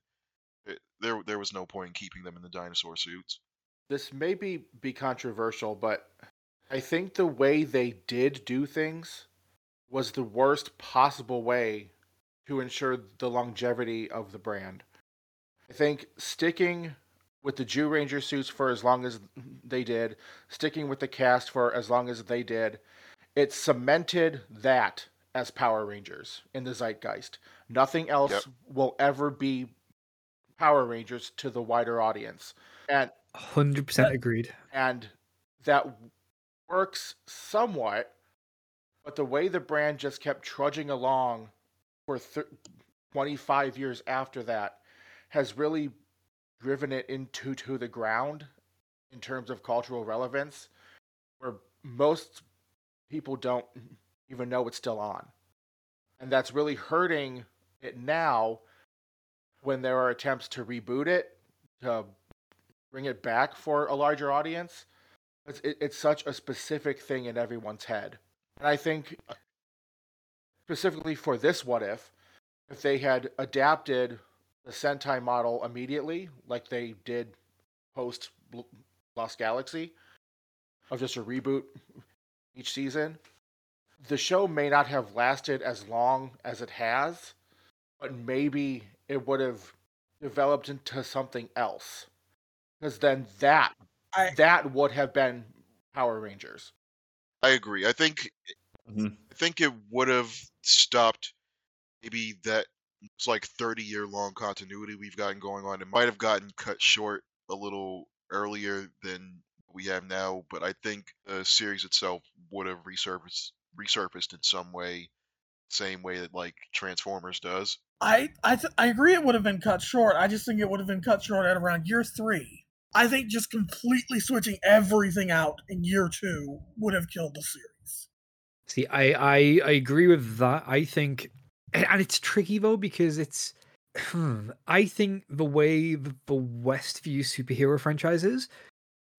Speaker 1: It, there, there was no point in keeping them in the dinosaur suits.
Speaker 2: this may be, be controversial, but I think the way they did do things was the worst possible way to ensure the longevity of the brand. I think sticking with the Zyuranger suits for as long as they did, sticking with the cast for as long as they did, it cemented that as Power Rangers in the zeitgeist. Nothing else
Speaker 1: Yep.
Speaker 2: will ever be Power Rangers to the wider audience. And
Speaker 3: Hundred percent agreed.
Speaker 2: and that works somewhat but the way the brand just kept trudging along for thir- 25 years after that has really driven it into to the ground in terms of cultural relevance, where most people don't even know it's still on. And that's really hurting it now when there are attempts to reboot it, to bring it back for a larger audience. It's, it, it's such a specific thing in everyone's head. And I think uh, specifically for this what if, if they had adapted the Sentai model immediately, like they did post Lost Galaxy, of just a reboot each season, the show may not have lasted as long as it has, but maybe it would have developed into something else. Because then that I, that would have been Power Rangers.
Speaker 1: I agree. I think mm-hmm. I think it would have stopped maybe that it's like 30 year long continuity we've gotten going on. It might have gotten cut short a little earlier than we have now, but I think the series itself would have resurfaced resurfaced in some way, same way that like Transformers does.
Speaker 5: I I th- I agree it would have been cut short. I just think it would have been cut short at around year three. I think just completely switching everything out in year two would have killed the series.
Speaker 3: See, I I, I agree with that. I think, and it's tricky though because it's. Hmm, I think the way the West views superhero franchises,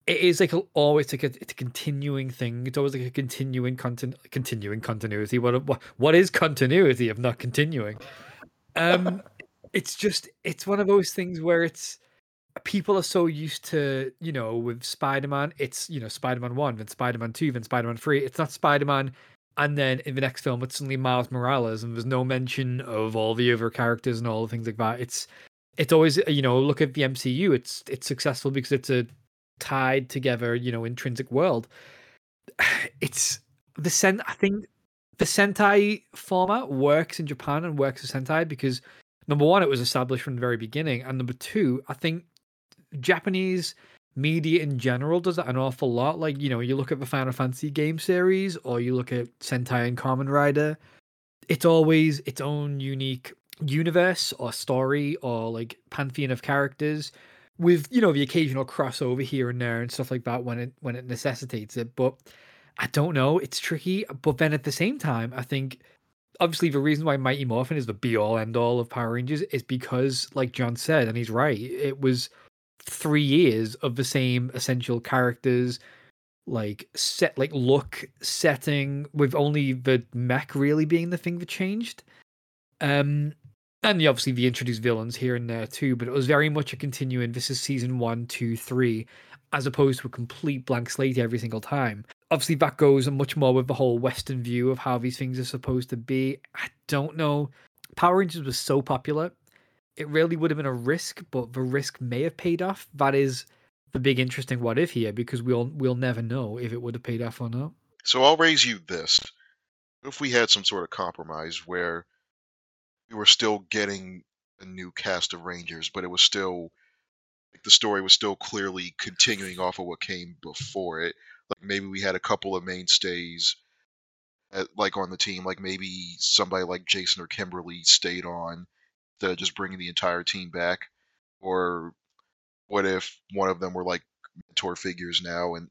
Speaker 3: it is like a, always like a, it's a continuing thing. It's always like a continuing content, continuing continuity. What what what is continuity of not continuing? Um, it's just it's one of those things where it's people are so used to you know with Spider-Man, it's you know Spider-Man one, then Spider-Man two, then Spider-Man three. It's not Spider-Man, and then in the next film it's suddenly Miles Morales, and there's no mention of all the other characters and all the things like that. It's it's always you know look at the MCU. It's it's successful because it's a tied together, you know, intrinsic world. It's the sen. I think the Sentai format works in Japan and works as Sentai because number one, it was established from the very beginning, and number two, I think Japanese media in general does that an awful lot. Like you know, you look at the Final Fantasy game series, or you look at Sentai and Kamen Rider. It's always its own unique universe or story or like pantheon of characters with you know the occasional crossover here and there and stuff like that when it when it necessitates it but i don't know it's tricky but then at the same time i think obviously the reason why mighty morphin is the be all end all of power rangers is because like john said and he's right it was three years of the same essential characters like set like look setting with only the mech really being the thing that changed um and the, obviously the introduced villains here and there too, but it was very much a continuing. This is season one, two, three, as opposed to a complete blank slate every single time. Obviously, that goes much more with the whole Western view of how these things are supposed to be. I don't know. Power Rangers was so popular, it really would have been a risk, but the risk may have paid off. That is the big interesting what if here, because we'll we'll never know if it would have paid off or not.
Speaker 1: So I'll raise you this: if we had some sort of compromise where we were still getting a new cast of Rangers, but it was still like the story was still clearly continuing off of what came before it. Like maybe we had a couple of mainstays at, like on the team, like maybe somebody like Jason or Kimberly stayed on of just bringing the entire team back. Or what if one of them were like mentor figures now and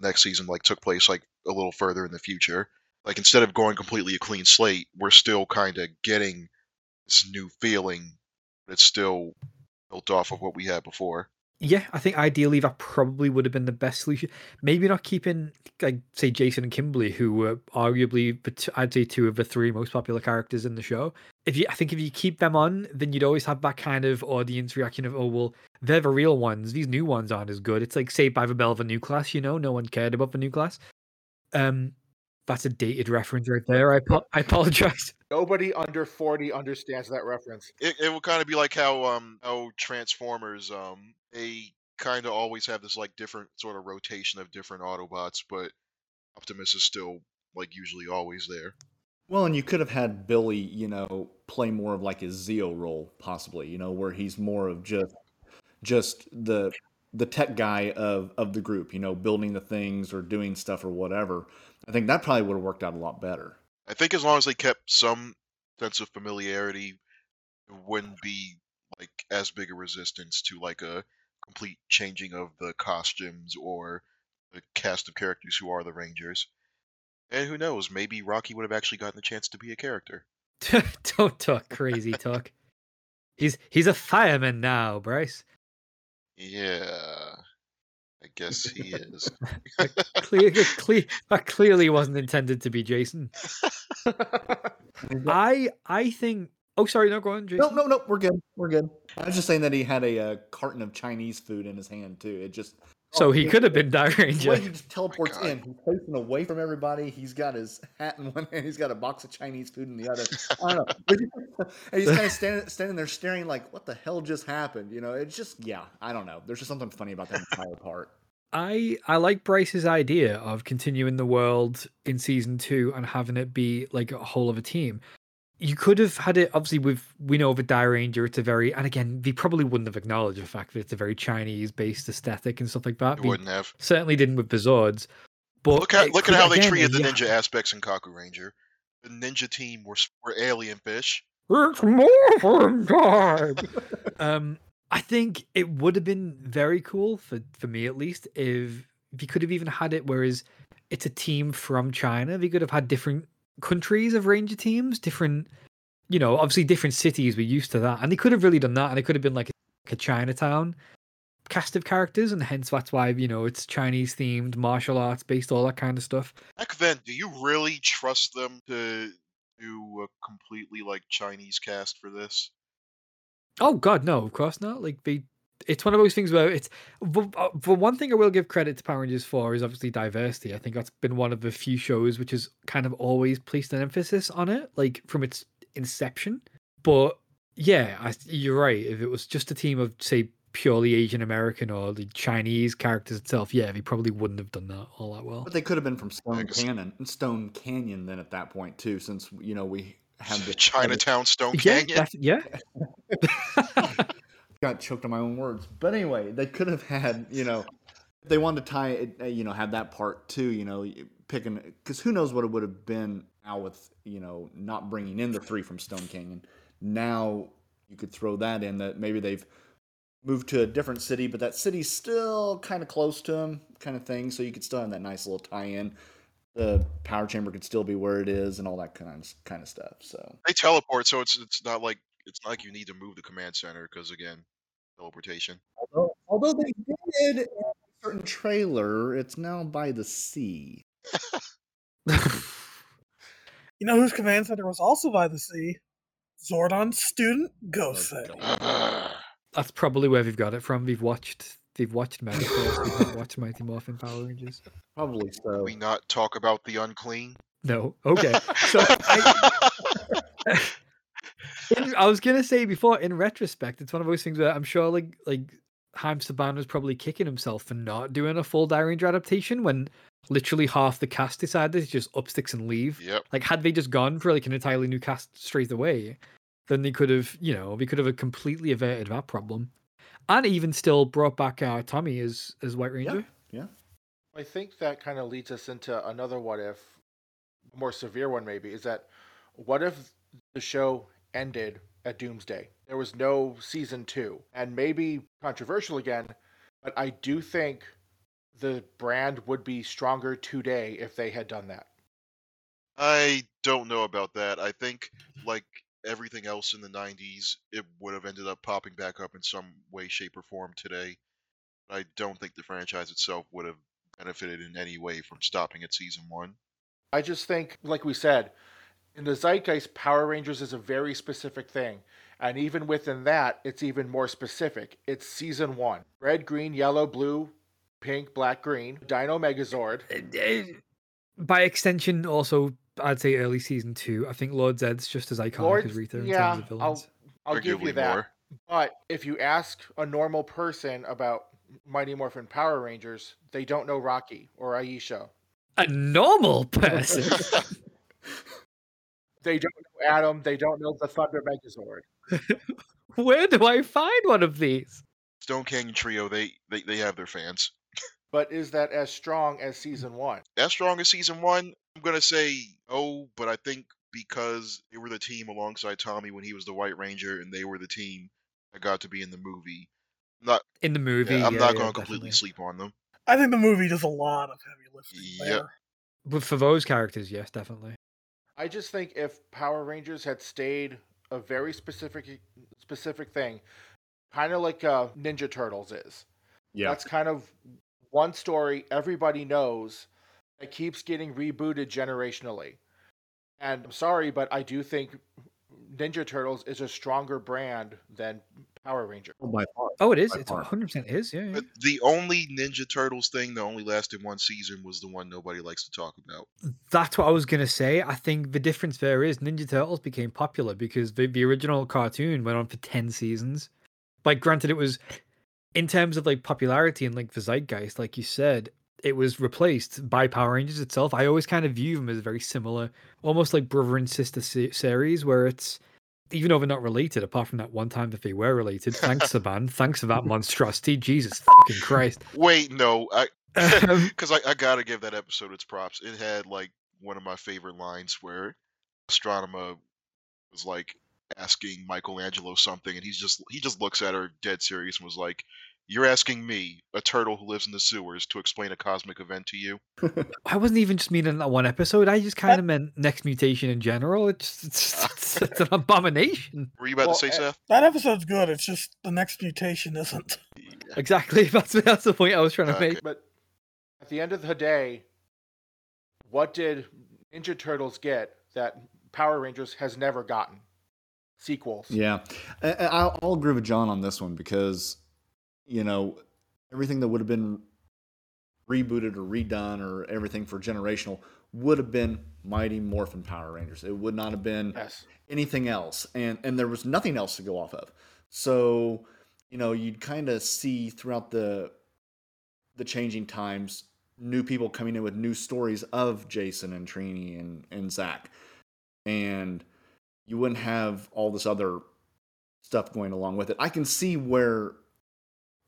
Speaker 1: next season like took place like a little further in the future? Like instead of going completely a clean slate, we're still kind of getting this new feeling, that's still built off of what we had before.
Speaker 3: Yeah, I think ideally that probably would have been the best solution. Maybe not keeping, like, say, Jason and Kimberly, who were arguably, I'd say, two of the three most popular characters in the show. If you, I think, if you keep them on, then you'd always have that kind of audience reaction of, oh, well, they're the real ones. These new ones aren't as good. It's like Saved by the Bell of a new class. You know, no one cared about the new class. Um, that's a dated reference right there. I po- I apologize.
Speaker 2: Nobody under forty understands that reference.
Speaker 1: It it would kind of be like how um how Transformers um they kind of always have this like different sort of rotation of different Autobots, but Optimus is still like usually always there.
Speaker 4: Well, and you could have had Billy, you know, play more of like his Zeo role, possibly, you know, where he's more of just just the the tech guy of of the group, you know, building the things or doing stuff or whatever. I think that probably would have worked out a lot better.
Speaker 1: I think as long as they kept some sense of familiarity, it wouldn't be like as big a resistance to like a complete changing of the costumes or the cast of characters who are the Rangers. And who knows, maybe Rocky would have actually gotten the chance to be a character.
Speaker 3: Don't talk crazy talk. He's he's a fireman now, Bryce.
Speaker 1: Yeah, I guess he is.
Speaker 3: Clear, clear, that clearly wasn't intended to be Jason. I I think. Oh, sorry, no, go on, Jason.
Speaker 4: No, no, no. We're good. We're good. I was just saying that he had a uh, carton of Chinese food in his hand too. It just
Speaker 3: So he
Speaker 4: oh,
Speaker 3: could have been Dire
Speaker 4: the
Speaker 3: Ranger.
Speaker 4: way he just oh teleports
Speaker 1: God.
Speaker 4: in. He's facing away from everybody. He's got his hat in one hand. He's got a box of Chinese food in the other. I don't know. and he's kind of standing, standing there staring like, what the hell just happened? You know, it's just, yeah, I don't know. There's just something funny about that entire part.
Speaker 3: I I like Bryce's idea of continuing the world in season two and having it be like a whole of a team. You could have had it obviously with we know with Dairanger it's a very and again they probably wouldn't have acknowledged the fact that it's a very Chinese based aesthetic and stuff like that.
Speaker 1: He
Speaker 3: They
Speaker 1: wouldn't have.
Speaker 3: certainly didn't with Bizards. But
Speaker 1: Look at look
Speaker 3: could-
Speaker 1: at how they treated the
Speaker 3: yeah,
Speaker 1: ninja aspects in Kakuranger. The ninja team were s- were alien fish.
Speaker 3: It's morphin time. um, I think it would have been very cool for for me at least if if you could have even had it. Whereas it's a team from China, they could have had different countries of Ranger teams, different, you know, obviously different cities. We're used to that, and they could have really done that, and it could have been like a, a Chinatown cast of characters, and hence that's why you know it's Chinese themed, martial arts based, all that kind of stuff.
Speaker 1: Back then, do you really trust them to do a completely like Chinese cast for this?
Speaker 3: Oh God, no, of course not. Like they, it's one of those things where it's for, uh, one thing I will give credit to Power Rangers for is obviously diversity. I think that's been one of the few shows which has kind of always placed an emphasis on it, like from its inception. But yeah, I, you're right. If it was just a team of say purely Asian American or the Chinese characters itself, yeah, they probably wouldn't have done that all that well.
Speaker 4: But they could have been from Stone
Speaker 1: guess-
Speaker 4: Canyon, Stone Canyon then at that point too, since, you know, we have the
Speaker 1: Chinatown Stone
Speaker 3: Yeah,
Speaker 1: Canyon.
Speaker 3: yeah.
Speaker 4: got choked on my own words. But anyway, they could have had, you know, if they wanted to tie it, uh, you know, have that part too, you know, picking, because who knows what it would have been now with, you know, not bringing in the three from Stone Canyon. Now you could throw that in that maybe they've moved to a different city, but that city's still kind of close to them, kind of thing. So you could still have that nice little tie in. The power chamber could still be where it is and all that kind of, kind of stuff. So.
Speaker 1: They teleport, so it's it's not like it's not like you need to move the command center because again, teleportation.
Speaker 4: Although, although they did in a certain trailer, it's now by the sea.
Speaker 5: You know whose command center was also by the sea? Zordon's student Gosei
Speaker 4: Oh,
Speaker 3: That's probably where they've got it from. They've watched they've watched Megaforce, they've not watched Mighty Morphin Power Rangers.
Speaker 4: Probably so.
Speaker 1: we not talk about the unclean.
Speaker 3: No. Okay. So I, in, I was gonna say before, in retrospect, it's one of those things where I'm sure like like Haim Saban was probably kicking himself for not doing a full Dairanger adaptation when literally half the cast decided to just up sticks and leave.
Speaker 1: yep.
Speaker 3: Like had they just gone for like an entirely new cast straight away, then they could have, you know, we could have completely averted that problem. And even still brought back uh, Tommy as as White Ranger.
Speaker 4: Yeah.
Speaker 2: I think that kind of leads us into another what if, more severe one maybe, is that what if the show ended at Doomsday? There was no season two. And maybe controversial again, but I do think the brand would be stronger today if they had done that.
Speaker 1: I don't know about that. I think like everything else in the 90s, it would have ended up popping back up in some way, shape, or form today. I don't think the franchise itself would have benefited in any way from stopping at season one.
Speaker 2: I just think, like we said, in the zeitgeist, Power Rangers is a very specific thing. And even within that, it's even more specific. It's season one red, green, yellow, blue, pink, black, green, Dino Megazord.
Speaker 3: Uh, uh, By extension, also I'd say early season two. I think Lord Zed's just as iconic
Speaker 2: Lord-
Speaker 3: as Rita in
Speaker 2: yeah,
Speaker 3: terms of
Speaker 2: I'll. I'll give you that.
Speaker 1: more.
Speaker 2: But if you ask a normal person about Mighty Morphin Power Rangers, they don't know Rocky or Aisha.
Speaker 3: A normal person.
Speaker 2: They don't know Adam. They don't know the Thunder Megazord.
Speaker 3: Where do I find one of these?
Speaker 1: Stone Canyon Trio, they, they, they have their fans.
Speaker 2: But is that as strong as season one?
Speaker 1: As strong as season one, I'm gonna say oh, but I think because they were the team alongside Tommy when he was the White Ranger, and they were the team that got to be in the movie, Not
Speaker 3: in the movie.
Speaker 1: yeah, I'm
Speaker 3: yeah,
Speaker 1: not
Speaker 3: yeah,
Speaker 1: going to completely
Speaker 3: definitely.
Speaker 1: sleep on them.
Speaker 5: I think the movie does a lot of heavy lifting
Speaker 1: Yep.
Speaker 5: there.
Speaker 3: But for those characters, yes, definitely.
Speaker 2: I just think if Power Rangers had stayed a very specific specific thing, kind of like uh, Ninja Turtles is.
Speaker 4: Yeah.
Speaker 2: That's kind of one story everybody knows that keeps getting rebooted generationally. And I'm sorry, but I do think Ninja Turtles is a stronger brand than Power Ranger.
Speaker 4: Oh, by far.
Speaker 3: Oh, it is.
Speaker 4: By
Speaker 3: it's
Speaker 4: one
Speaker 3: hundred percent is. Yeah, yeah.
Speaker 1: The only Ninja Turtles thing that only lasted one season was the one nobody likes to talk about.
Speaker 3: That's what I was gonna say. I think the difference there is Ninja Turtles became popular because the, the original cartoon went on for ten seasons. Like, granted, it was in terms of like popularity and like the zeitgeist, like you said, it was replaced by Power Rangers itself. I always kind of view them as very similar, almost like brother and sister se- series, where it's even though they're not related, apart from that one time that they were related. Thanks, Saban. Thanks for that monstrosity. Jesus fucking Christ.
Speaker 1: Wait, no, I
Speaker 3: Um,
Speaker 1: because I, I gotta give that episode its props. It had like one of my favorite lines where Astronema was like asking Michelangelo something, and he's just he just looks at her dead serious and was like, "You're asking me, a turtle who lives in the sewers, to explain a cosmic event to you?"
Speaker 3: I wasn't even just meaning that one episode. I just kind of meant next mutation in general. It's it's, it's, it's an abomination.
Speaker 1: Were you about
Speaker 2: Well,
Speaker 1: to say,
Speaker 2: eh,
Speaker 1: Seth?
Speaker 5: That episode's good. It's just the next mutation isn't.
Speaker 1: Yeah.
Speaker 3: Exactly. That's that's the point I was trying to
Speaker 1: Okay.
Speaker 3: make.
Speaker 2: But at the end of the day, what did Ninja Turtles get that Power Rangers has never gotten? Sequels.
Speaker 4: Yeah, I- I- I'll, I'll agree with John on this one because, you know, everything that would have been rebooted or redone or everything for generational would have been Mighty Morphin Power Rangers. It would not have been
Speaker 2: Yes.
Speaker 4: anything else, and and there was nothing else to go off of. So, you know, you'd kind of see throughout the the changing times, new people coming in with new stories of Jason and Trini and and Zach, and you wouldn't have all this other stuff going along with it. I can see where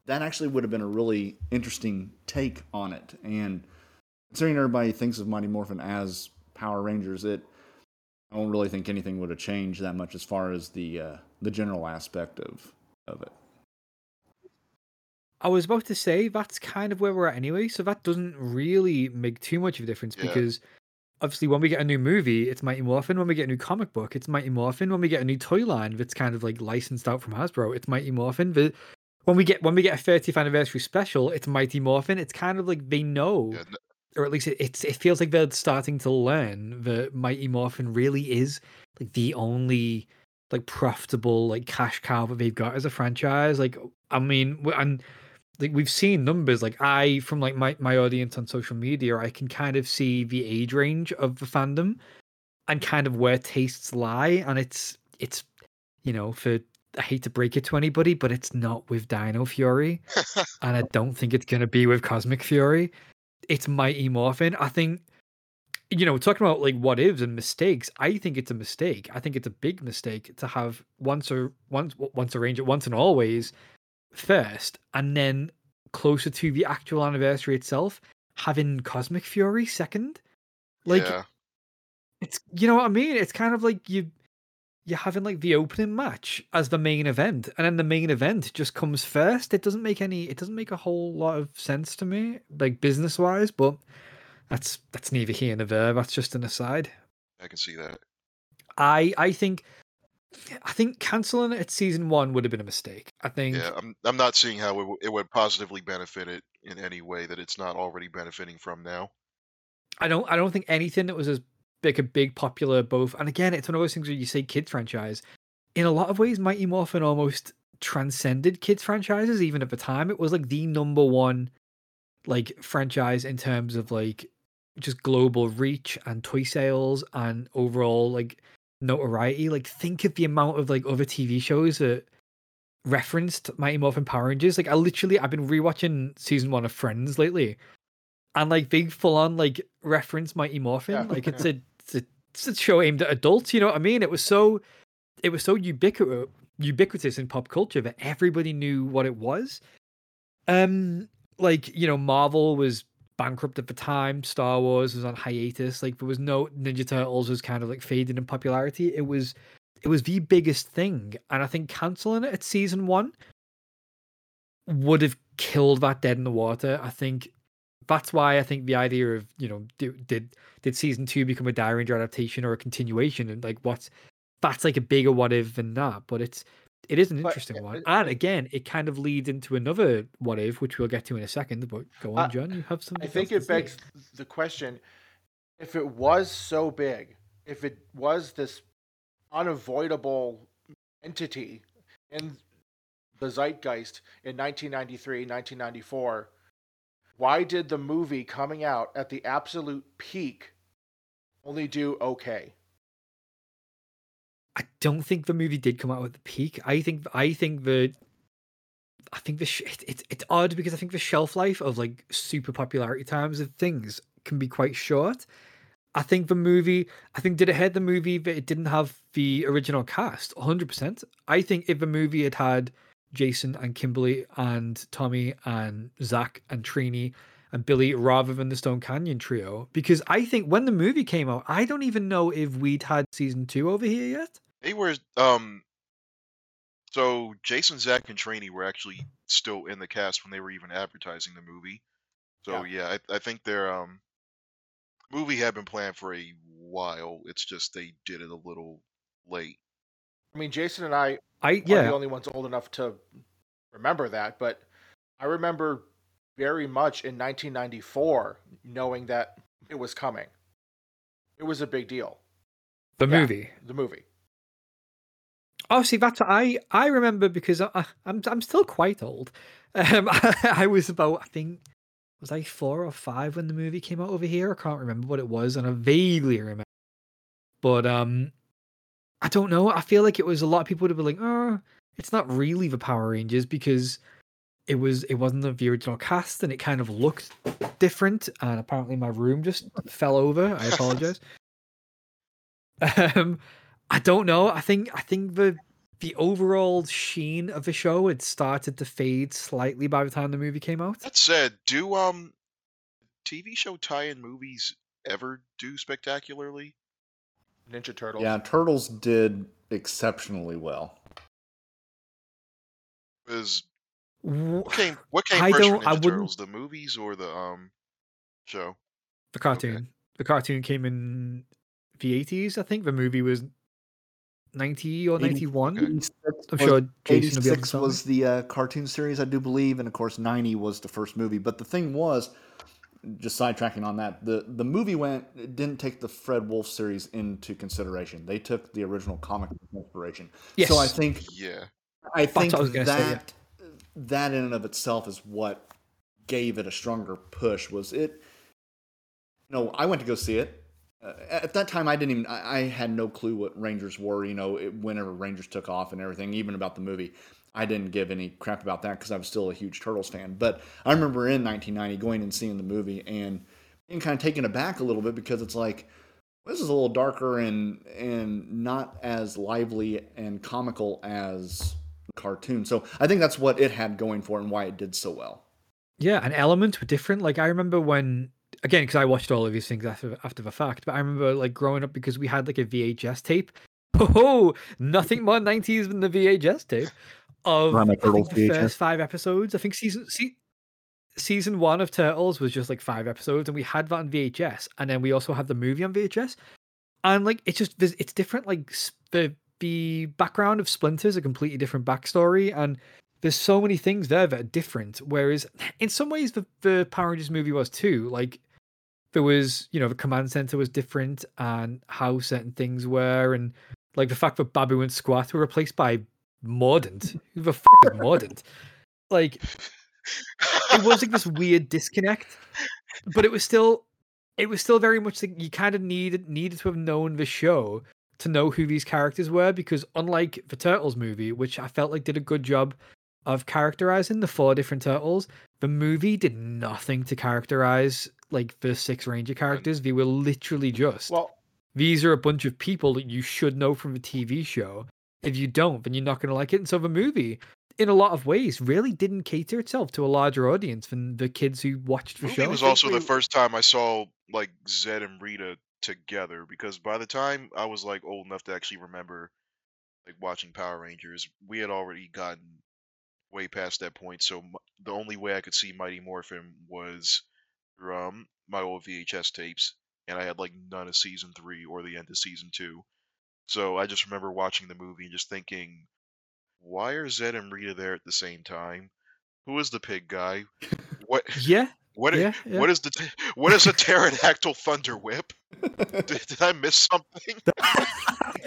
Speaker 4: that actually would have been a really interesting take on it, and considering everybody thinks of Mighty Morphin as Power Rangers, it I don't really think anything would have changed that much as far as the uh, the general aspect of of it.
Speaker 3: I was about to say that's kind of where we're at anyway, so that doesn't really make too much of a difference
Speaker 1: Yeah.
Speaker 3: because obviously when we get a new movie, it's Mighty Morphin. When we get a new comic book, it's Mighty Morphin. When we get a new toy line that's kind of like licensed out from Hasbro, it's Mighty Morphin. The, when we get when we get a 30th anniversary special, it's Mighty Morphin. It's kind of like they know,
Speaker 1: Yeah, n-
Speaker 3: or at least it, it's it feels like they're starting to learn that Mighty Morphin really is like the only like profitable like cash cow that they've got as a franchise. Like I mean, and like we've seen numbers like i from like my, my audience on social media i can kind of see the age range of the fandom and kind of where tastes lie and it's it's you know for i hate to break it to anybody but it's not with dino fury and i don't think it's going to be with cosmic fury. It's mighty morphin. I think you know talking about like what ifs and mistakes i think it's a mistake. I think it's a big mistake to have once or once once a ranger once and always first and then closer to the actual anniversary itself having cosmic fury second. Like
Speaker 1: yeah,
Speaker 3: it's you know what i mean? It's kind of like you you're having like the opening match as the main event and then the main event just comes first it doesn't make any it doesn't make a whole lot of sense to me like business wise but that's that's neither here nor there that's just an aside
Speaker 1: I can see that.
Speaker 3: i i think i think canceling it at season one would have been a mistake i think
Speaker 1: Yeah, I'm I'm not seeing how it, w- it would positively benefit it in any way that it's not already benefiting from now.
Speaker 3: I don't I don't think anything that was as big a big popular both and again it's one of those things where you say kids franchise. In a lot of ways, Mighty Morphin almost transcended kids franchises, even at the time. It was like the number one like franchise in terms of like just global reach and toy sales and overall like notoriety. Like think of the amount of like other TV shows that referenced Mighty Morphin Power Rangers. Like I literally I've been rewatching season one of Friends lately and like big full on like reference Mighty Morphin.
Speaker 2: Yeah,
Speaker 3: Like it's
Speaker 2: yeah.
Speaker 3: a, it's a show aimed at adults. You know what I mean? It was so it was so ubiquitous ubiquitous in pop culture that everybody knew what it was. Um, like you know, Marvel was bankrupt at the time. Star Wars was on hiatus. Like there was no Ninja Turtles was kind of like fading in popularity. It was it was the biggest thing, and I think canceling it at season one would have killed that dead in the water. I think that's why I think the idea of you know did did, did season two become a Dairanger adaptation or a continuation and like what's that's like a bigger what if than that. But it's it is an interesting
Speaker 2: uh,
Speaker 3: one, and again, it kind of leads into another what if, which we'll get to in a second. But go on, John. You have something.
Speaker 2: I think it
Speaker 3: to say.
Speaker 2: begs the question if it was so big, if it was this unavoidable entity in the zeitgeist in 1993, 1994, why did the movie coming out at the absolute peak only do okay?
Speaker 3: I don't think the movie did come out at the peak. I think I think the I think the sh- it, it's it's odd because I think the shelf life of like super popularity times of things can be quite short. I think the movie, I think did it hurt the movie that it didn't have the original cast 100%. I think if the movie had had Jason and Kimberly and Tommy and Zach and Trini and Billy rather than the Stone Canyon trio, because I think when the movie came out, I don't even know if we'd had season two over here yet.
Speaker 1: They were um. So Jason, Zach, and Trini were actually still in the cast when they were even advertising the movie. So yeah, I, I think their um movie had been planned for a while. It's just they did it a little late.
Speaker 2: I mean, Jason and I
Speaker 3: I
Speaker 2: are the only ones old enough to remember that, but I remember very much in 1994 knowing that it was coming. It was a big deal.
Speaker 3: the
Speaker 2: yeah.
Speaker 3: movie.
Speaker 2: The movie.
Speaker 3: Oh, see, that's I I remember because I, I- I'm I'm still quite old. Um, I was about I think was I four or five when the movie came out over here. I can't remember what it was, and I vaguely remember. But um, I don't know. I feel like it was a lot of people would have been like, "Oh, it's not really the Power Rangers because it was it wasn't the original cast, and it kind of looked different." And apparently, my room just fell over. I apologize. Um, I don't know. I think I think the the overall sheen of the show had started to fade slightly by the time the movie came out.
Speaker 1: That said, do um TV show tie-in movies ever do spectacularly?
Speaker 2: Ninja Turtles.
Speaker 4: Yeah, Turtles did exceptionally well.
Speaker 1: Is what came what came
Speaker 3: I
Speaker 1: first
Speaker 3: don't-
Speaker 1: Ninja
Speaker 3: I wouldn't-
Speaker 1: Turtles, the movies or the um show?
Speaker 3: The cartoon. The cartoon came in the eighties, I think. The movie was ninety or
Speaker 4: Eighty-
Speaker 3: ninety one. I'm
Speaker 4: was-
Speaker 3: sure Jason will be able to
Speaker 4: 86 was the uh, cartoon series, I do believe, and of course 90 was the first movie. But the thing was, just sidetracking on that, the the movie went it didn't take the Fred Wolf series into consideration. They took the original comic inspiration.
Speaker 3: Yes.
Speaker 4: So I think
Speaker 1: Yeah.
Speaker 4: I think
Speaker 3: I was gonna say, yeah.
Speaker 4: that that in and of itself is what gave it a stronger push. Was it? No, I went to go see it. Uh, at that time, I didn't even. I, I had no clue what Rangers were. You know, it, whenever Rangers took off and everything, even about the movie, I didn't give any crap about that because I was still a huge Turtles fan. But I remember in 1990 going and seeing the movie and being kind of taken aback a little bit because it's like this is a little darker and and not as lively and comical as cartoon. So I think that's what it had going for and why it did so well.
Speaker 3: Yeah, and elements were different. Like I remember when again because I watched all of these things after after the fact, but I remember like growing up because we had like a VHS tape. Oh, nothing more nineties than the VHS tape of I think the first five episodes. I think season se- season one of Turtles was just like five episodes, and we had that on VHS, and then we also had the movie on VHS, and like it's just it's different. Like the the background of Splinter is a completely different backstory, and there's so many things there that are different. Whereas in some ways, the the Power Rangers movie was too. Like there was, you know, the command center was different, and how certain things were, and like the fact that Baboo and Squatt were replaced by Mordant. Who the f- is Mordant? Like it was like this weird disconnect, but it was still, it was still very much like you kind of needed needed to have known the show to know who these characters were because unlike the Turtles movie, which I felt like did a good job of characterizing the four different turtles, the movie did nothing to characterize like the six ranger characters. They were literally just
Speaker 2: Well,
Speaker 3: these are a bunch of people that you should know from the TV show. If you don't, then you're not going to like it. And so the movie, in a lot of ways, really didn't cater itself to a larger audience than the kids who watched the
Speaker 1: movie
Speaker 3: show.
Speaker 1: It
Speaker 2: was
Speaker 1: also the first time I saw like Zed and Rita together because by the time I was like old enough to actually remember like watching Power Rangers, we had already gotten way past that point. So m- the only way I could see Mighty Morphin was through um, my old VHS tapes, and I had like none of season three or the end of season two. So I just remember watching the movie and just thinking, why are Zed and Rita there at the same time? Who is the pig guy? What
Speaker 3: Yeah,
Speaker 1: what
Speaker 3: yeah, yeah.
Speaker 1: what is the what is a pterodactyl thunder whip? Did, did I miss something?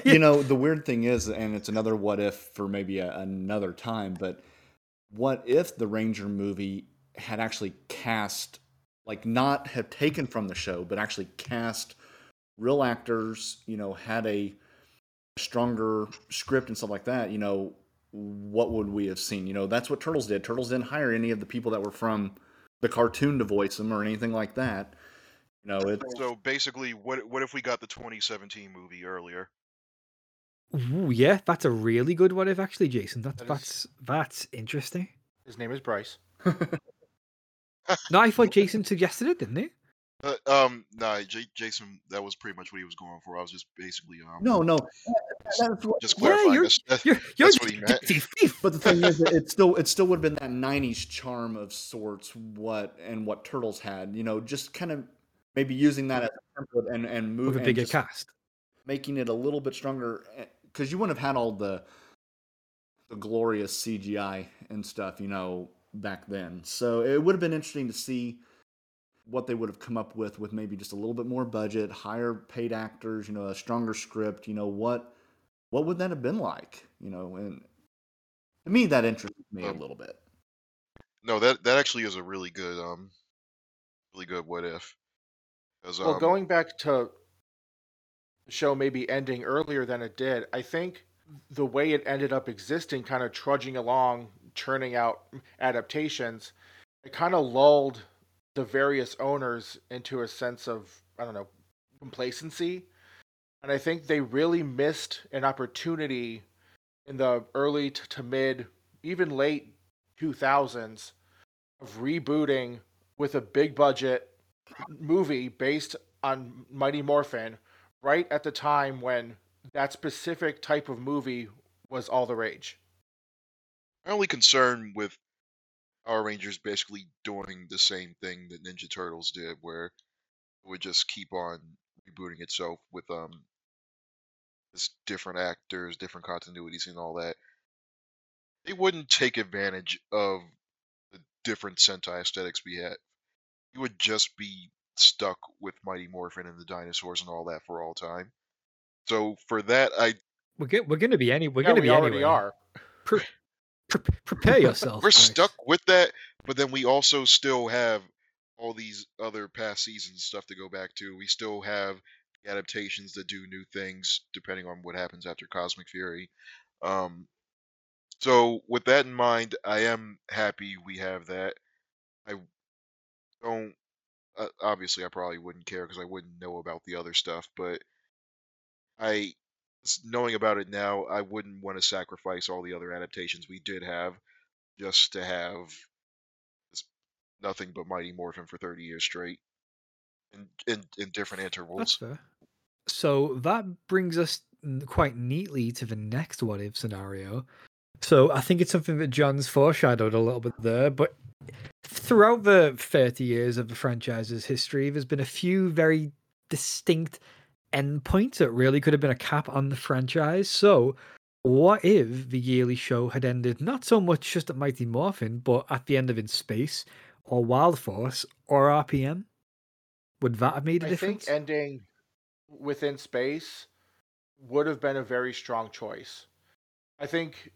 Speaker 4: you know, the weird thing is, and it's another what if for maybe a, another time, but what if the Ranger movie had actually cast, like, not have taken from the show, but actually cast real actors, you know, had a stronger script and stuff like that, you know, what would we have seen? You know, that's what Turtles did. Turtles didn't hire any of the people that were from the cartoon to voice them or anything like that. You know, it's
Speaker 1: So basically, what what if we got the 2017 movie earlier?
Speaker 3: Ooh, yeah, that's a really good what if actually, Jason. That's
Speaker 2: That is-
Speaker 3: that's that's interesting.
Speaker 2: His name is Bryce.
Speaker 3: No, I thought Jason suggested it, didn't he?
Speaker 1: Uh, um, nah, J- Jason, that was pretty much what he was going for. I was just basically um,
Speaker 4: no, no. That's what,
Speaker 1: just
Speaker 3: Yeah, you're-
Speaker 1: this. That-
Speaker 3: You're you're
Speaker 1: That's what he meant.
Speaker 3: thief, thief.
Speaker 4: But the thing is, it still it still would have been that '90s charm of sorts. What and what Turtles had, you know, just kind of maybe using that as a template and and move
Speaker 3: with a
Speaker 4: and
Speaker 3: bigger
Speaker 4: just
Speaker 3: cast.
Speaker 4: making it a little bit stronger because you wouldn't have had all the the glorious CGI and stuff, you know, back then. So it would have been interesting to see what they would have come up with with maybe just a little bit more budget, higher paid actors, you know, a stronger script, you know, what what would that have been like, you know, and to me that interested me a
Speaker 1: Um,
Speaker 4: little bit.
Speaker 1: No, that that actually is a really good um, really good what if. 'Cause,
Speaker 2: Well,
Speaker 1: um,
Speaker 2: going back to the show maybe ending earlier than it did, I think the way it ended up existing, kind of trudging along, churning out adaptations, it kind of lulled the various owners into a sense of, I don't know, complacency. And I think they really missed an opportunity in the early to mid, even late 2000s of rebooting with a big budget movie based on Mighty Morphin right at the time when that specific type of movie was all the rage.
Speaker 1: my only concern with Power Rangers basically doing the same thing that Ninja Turtles did, where it would just keep on rebooting itself with um, just different actors, different continuities, and all that. They wouldn't take advantage of the different Sentai aesthetics we had. You would just be stuck with Mighty Morphin and the dinosaurs and all that for all time. So for that, I
Speaker 3: We're go- we're gonna be any. We're
Speaker 2: yeah,
Speaker 3: gonna
Speaker 2: we
Speaker 3: be
Speaker 2: already
Speaker 3: anyway.
Speaker 2: are.
Speaker 3: Pre- pre- prepare yourself.
Speaker 1: we're stuck with that, but then we also still have all these other past seasons stuff to go back to. We still have adaptations that do new things depending on what happens after Cosmic Fury. Um, so with that in mind, I am happy we have that. I don't. Uh, obviously, I probably wouldn't care because I wouldn't know about the other stuff, but I, knowing about it now, I wouldn't want to sacrifice all the other adaptations we did have just to have nothing but Mighty Morphin for 30 years straight in, in, in different
Speaker 3: That's
Speaker 1: intervals.
Speaker 3: fair. So that brings us quite neatly to the next what if scenario. So I think it's something that John's foreshadowed a little bit there, but throughout the 30 years of the franchise's history, there's been a few very distinct endpoints that really could have been a cap on the franchise. So what if the yearly show had ended not so much just at Mighty Morphin, but at the end of In Space, or Wild Force, or RPM? Would that have made a
Speaker 2: I
Speaker 3: difference?
Speaker 2: think ending within space would have been a very strong choice. I think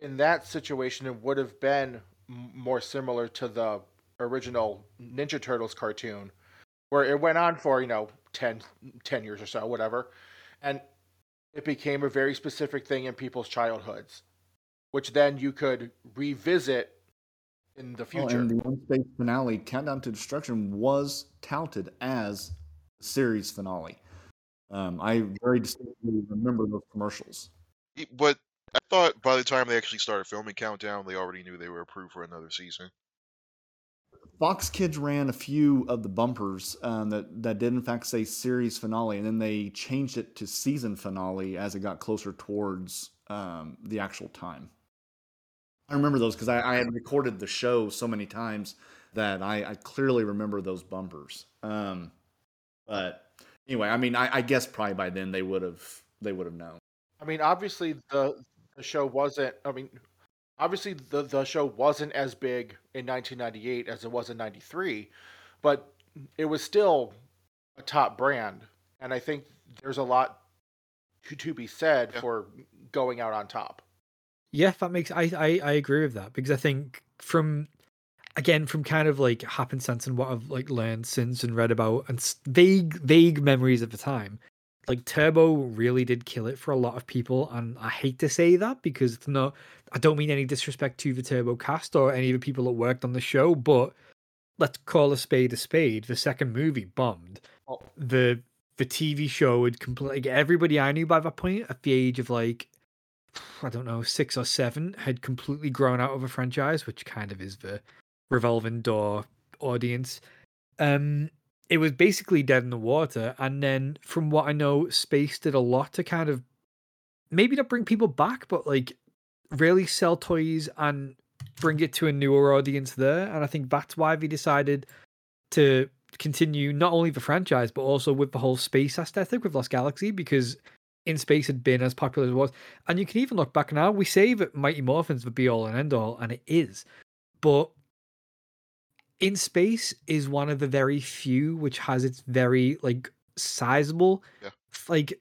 Speaker 2: in that situation it would have been more similar to the original Ninja Turtles cartoon where it went on for, you know, 10, 10 years or so, whatever. And it became a very specific thing in people's childhoods, which then you could revisit in the
Speaker 4: Oh,
Speaker 2: future.
Speaker 4: and the one space finale, Countdown to Destruction, was touted as the series finale. Um, I very distinctly remember those commercials.
Speaker 1: But I thought by the time they actually started filming Countdown, they already knew they were approved for another season.
Speaker 4: Fox Kids ran a few of the bumpers um, that that did in fact say series finale, and then they changed it to season finale as it got closer towards um, the actual time. I remember those because I, I had recorded the show so many times that I, I clearly remember those bumpers. Um, but anyway, I mean, I, I guess probably by then they would have they would have known.
Speaker 2: I mean, obviously the the show wasn't. I mean, obviously the the show wasn't as big in 1998 as it was in '93, but it was still a top brand, and I think there's a lot to, to be said
Speaker 1: Yeah.
Speaker 2: for going out on top.
Speaker 3: Yeah, that makes I, I I agree with that because I think from again from kind of like happenstance and what I've like learned since and read about and vague vague memories of the time, like Turbo really did kill it for a lot of people, and I hate to say that because it's not. I don't mean any disrespect to the Turbo cast or any of the people that worked on the show, but let's call a spade a spade. The second movie bombed.
Speaker 2: Oh.
Speaker 3: The the TV show had completely like, everybody I knew by that point at the age of like I don't know, six or seven, had completely grown out of a franchise, which kind of is the revolving door audience. Um, it was basically dead in the water. And then, from what I know, Space did a lot to kind of maybe not bring people back, but like really sell toys and bring it to a newer audience there. And I think that's why they decided to continue not only the franchise, but also with the whole space aesthetic with Lost Galaxy, because in space had been as popular as it was. And you can even look back now, we say that Mighty Morphin's would be all and end all, and it is. But in space is one of the very few which has its very like sizable
Speaker 1: Yeah.
Speaker 3: like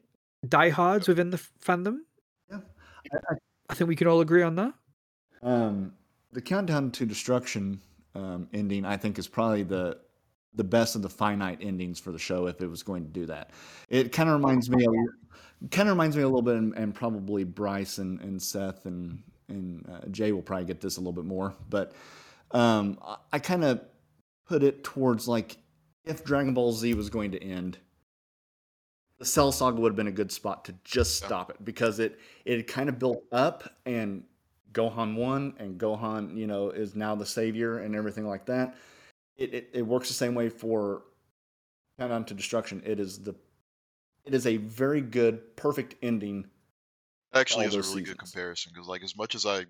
Speaker 3: diehards within the fandom.
Speaker 4: Yeah.
Speaker 3: I think we can all agree on that.
Speaker 4: Um, the countdown to destruction um, ending, I think, is probably the the best of the finite endings for the show. If it was going to do that, it kind of reminds me of kind of reminds me a little bit, and, and probably Bryce and, and Seth and and uh, Jay will probably get this a little bit more, but um, I, I kind of put it towards like if Dragon Ball Z was going to end. The Cell Saga would have been a good spot to just
Speaker 1: Yeah.
Speaker 4: stop it because it it kind of built up and Gohan won and Gohan, you know, is now the savior and everything like that. It, it, it works the same way for Countdown to Destruction. It is the it is a very good, perfect ending.
Speaker 1: Actually,
Speaker 4: all
Speaker 1: is a really good comparison because, like, as much as I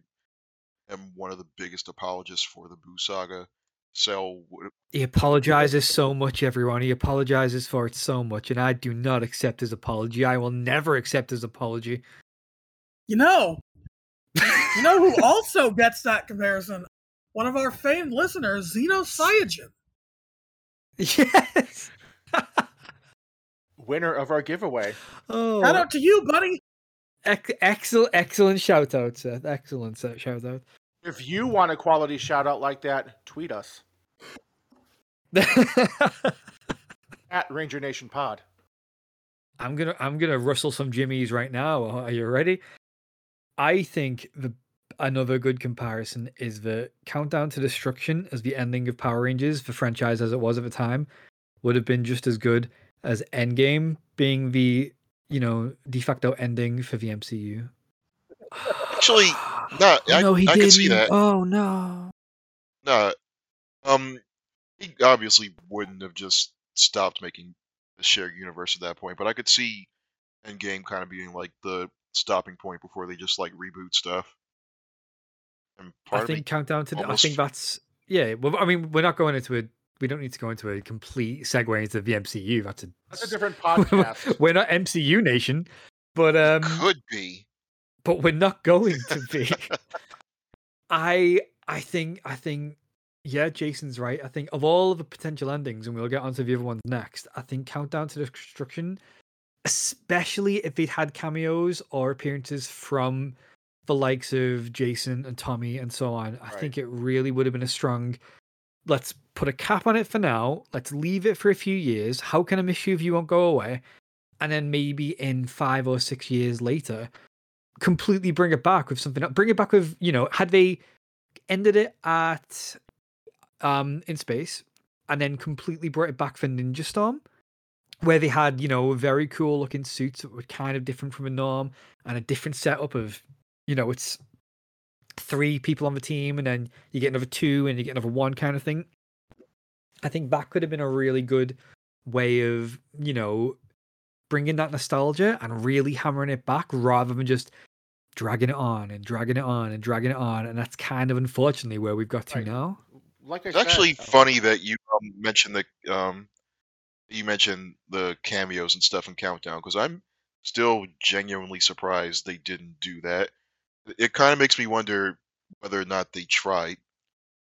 Speaker 1: am one of the biggest apologists for the Boo Saga, Cell would
Speaker 3: He apologizes so much, everyone. He apologizes for it so much, and I do not accept his apology. I will never accept his apology.
Speaker 5: You know, you know who also gets that comparison? One of our famed listeners, Xeno Cyajin.
Speaker 3: Yes.
Speaker 2: Winner of our giveaway.
Speaker 3: oh,
Speaker 5: Shout out to you, buddy.
Speaker 3: ex- excellent, excellent shout out, Seth. Excellent shout out.
Speaker 2: If you want a quality shout out like that, tweet us at Ranger Nation Pod.
Speaker 3: I'm gonna I'm gonna rustle some jimmies right now. Are you ready? I think the another good comparison is the Countdown to Destruction as the ending of Power Rangers, the franchise as it was at the time, would have been just as good as Endgame being the you know de facto ending for the MCU.
Speaker 1: Actually, no,
Speaker 3: Oh,
Speaker 1: I,
Speaker 3: no, he
Speaker 1: I
Speaker 3: didn't.
Speaker 1: see that.
Speaker 3: Oh no.
Speaker 1: No, um, he obviously wouldn't have just stopped making the shared universe at that point, but I could see Endgame kind of being like the stopping point before they just like reboot stuff. And part
Speaker 3: I think Countdown to. the- I think that's yeah. Well, I mean, we're not going into a. We don't need to go into a complete segue into the MCU. That's a.
Speaker 2: That's a different podcast.
Speaker 3: we're not MCU nation, but um,
Speaker 1: could be.
Speaker 3: But we're not going to be. I I think I think yeah, Jason's right. I think of all of the potential endings, and we'll get onto the other ones next. I think Countdown to Destruction, especially if it had cameos or appearances from the likes of Jason and Tommy and so on, I
Speaker 2: Right.
Speaker 3: think it really would have been a strong. Let's put a cap on it for now. Let's leave it for a few years. How can I miss you if you won't go away? And then maybe in five or six years later, completely bring it back with something else. Bring it back with, you know, had they ended it at um in space and then completely brought it back for Ninja Storm, where they had, you know, very cool looking suits that were kind of different from a norm and a different setup of, you know, it's three people on the team and then you get another two and you get another one kind of thing. I think that could have been a really good way of, you know, bringing that nostalgia and really hammering it back rather than just dragging it on and dragging it on and dragging it on, and that's kind of unfortunately where we've got to
Speaker 2: Right.
Speaker 3: now.
Speaker 2: Like I
Speaker 1: It's
Speaker 2: said,
Speaker 1: actually
Speaker 2: uh,
Speaker 1: funny that you um, mentioned the um, you mentioned the cameos and stuff in Countdown because I'm still genuinely surprised they didn't do that. It kind of makes me wonder whether or not they tried.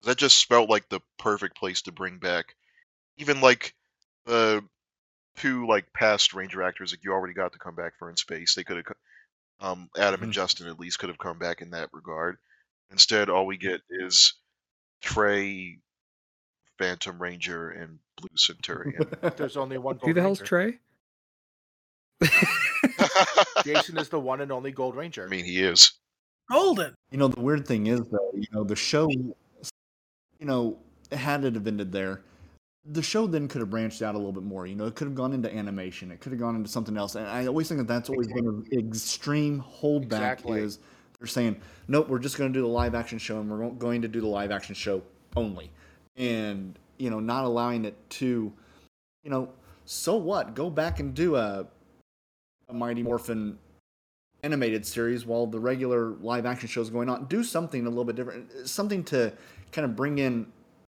Speaker 1: That just felt like the perfect place to bring back, even like the two like past Ranger actors that you already got to come back for in space. They could have, um, Adam and
Speaker 4: Mhm.
Speaker 1: Justin at least could have come back in that regard. Instead, all we get is Trey, Phantom Ranger, and Blue Centurion.
Speaker 2: there's only one. Gold Who
Speaker 3: the hell's
Speaker 2: Ranger.
Speaker 3: Trey?
Speaker 2: Jason is the one and only Gold Ranger.
Speaker 1: I mean, he is.
Speaker 5: Golden.
Speaker 4: You know, the weird thing is though, you know, the show, you know, had it have ended there, the show then could have branched out a little bit more. You know, it could have gone into animation. It could have gone into something else. And I always think that that's always been an extreme holdback.
Speaker 2: Exactly.
Speaker 4: Is they're saying, nope, we're just going to do the live action show, and we're going to do the live action show only, and you know, not allowing it to, you know, so what? Go back and do a, a Mighty Morphin animated series while the regular live action show is going on. Do something a little bit different, something to kind of bring in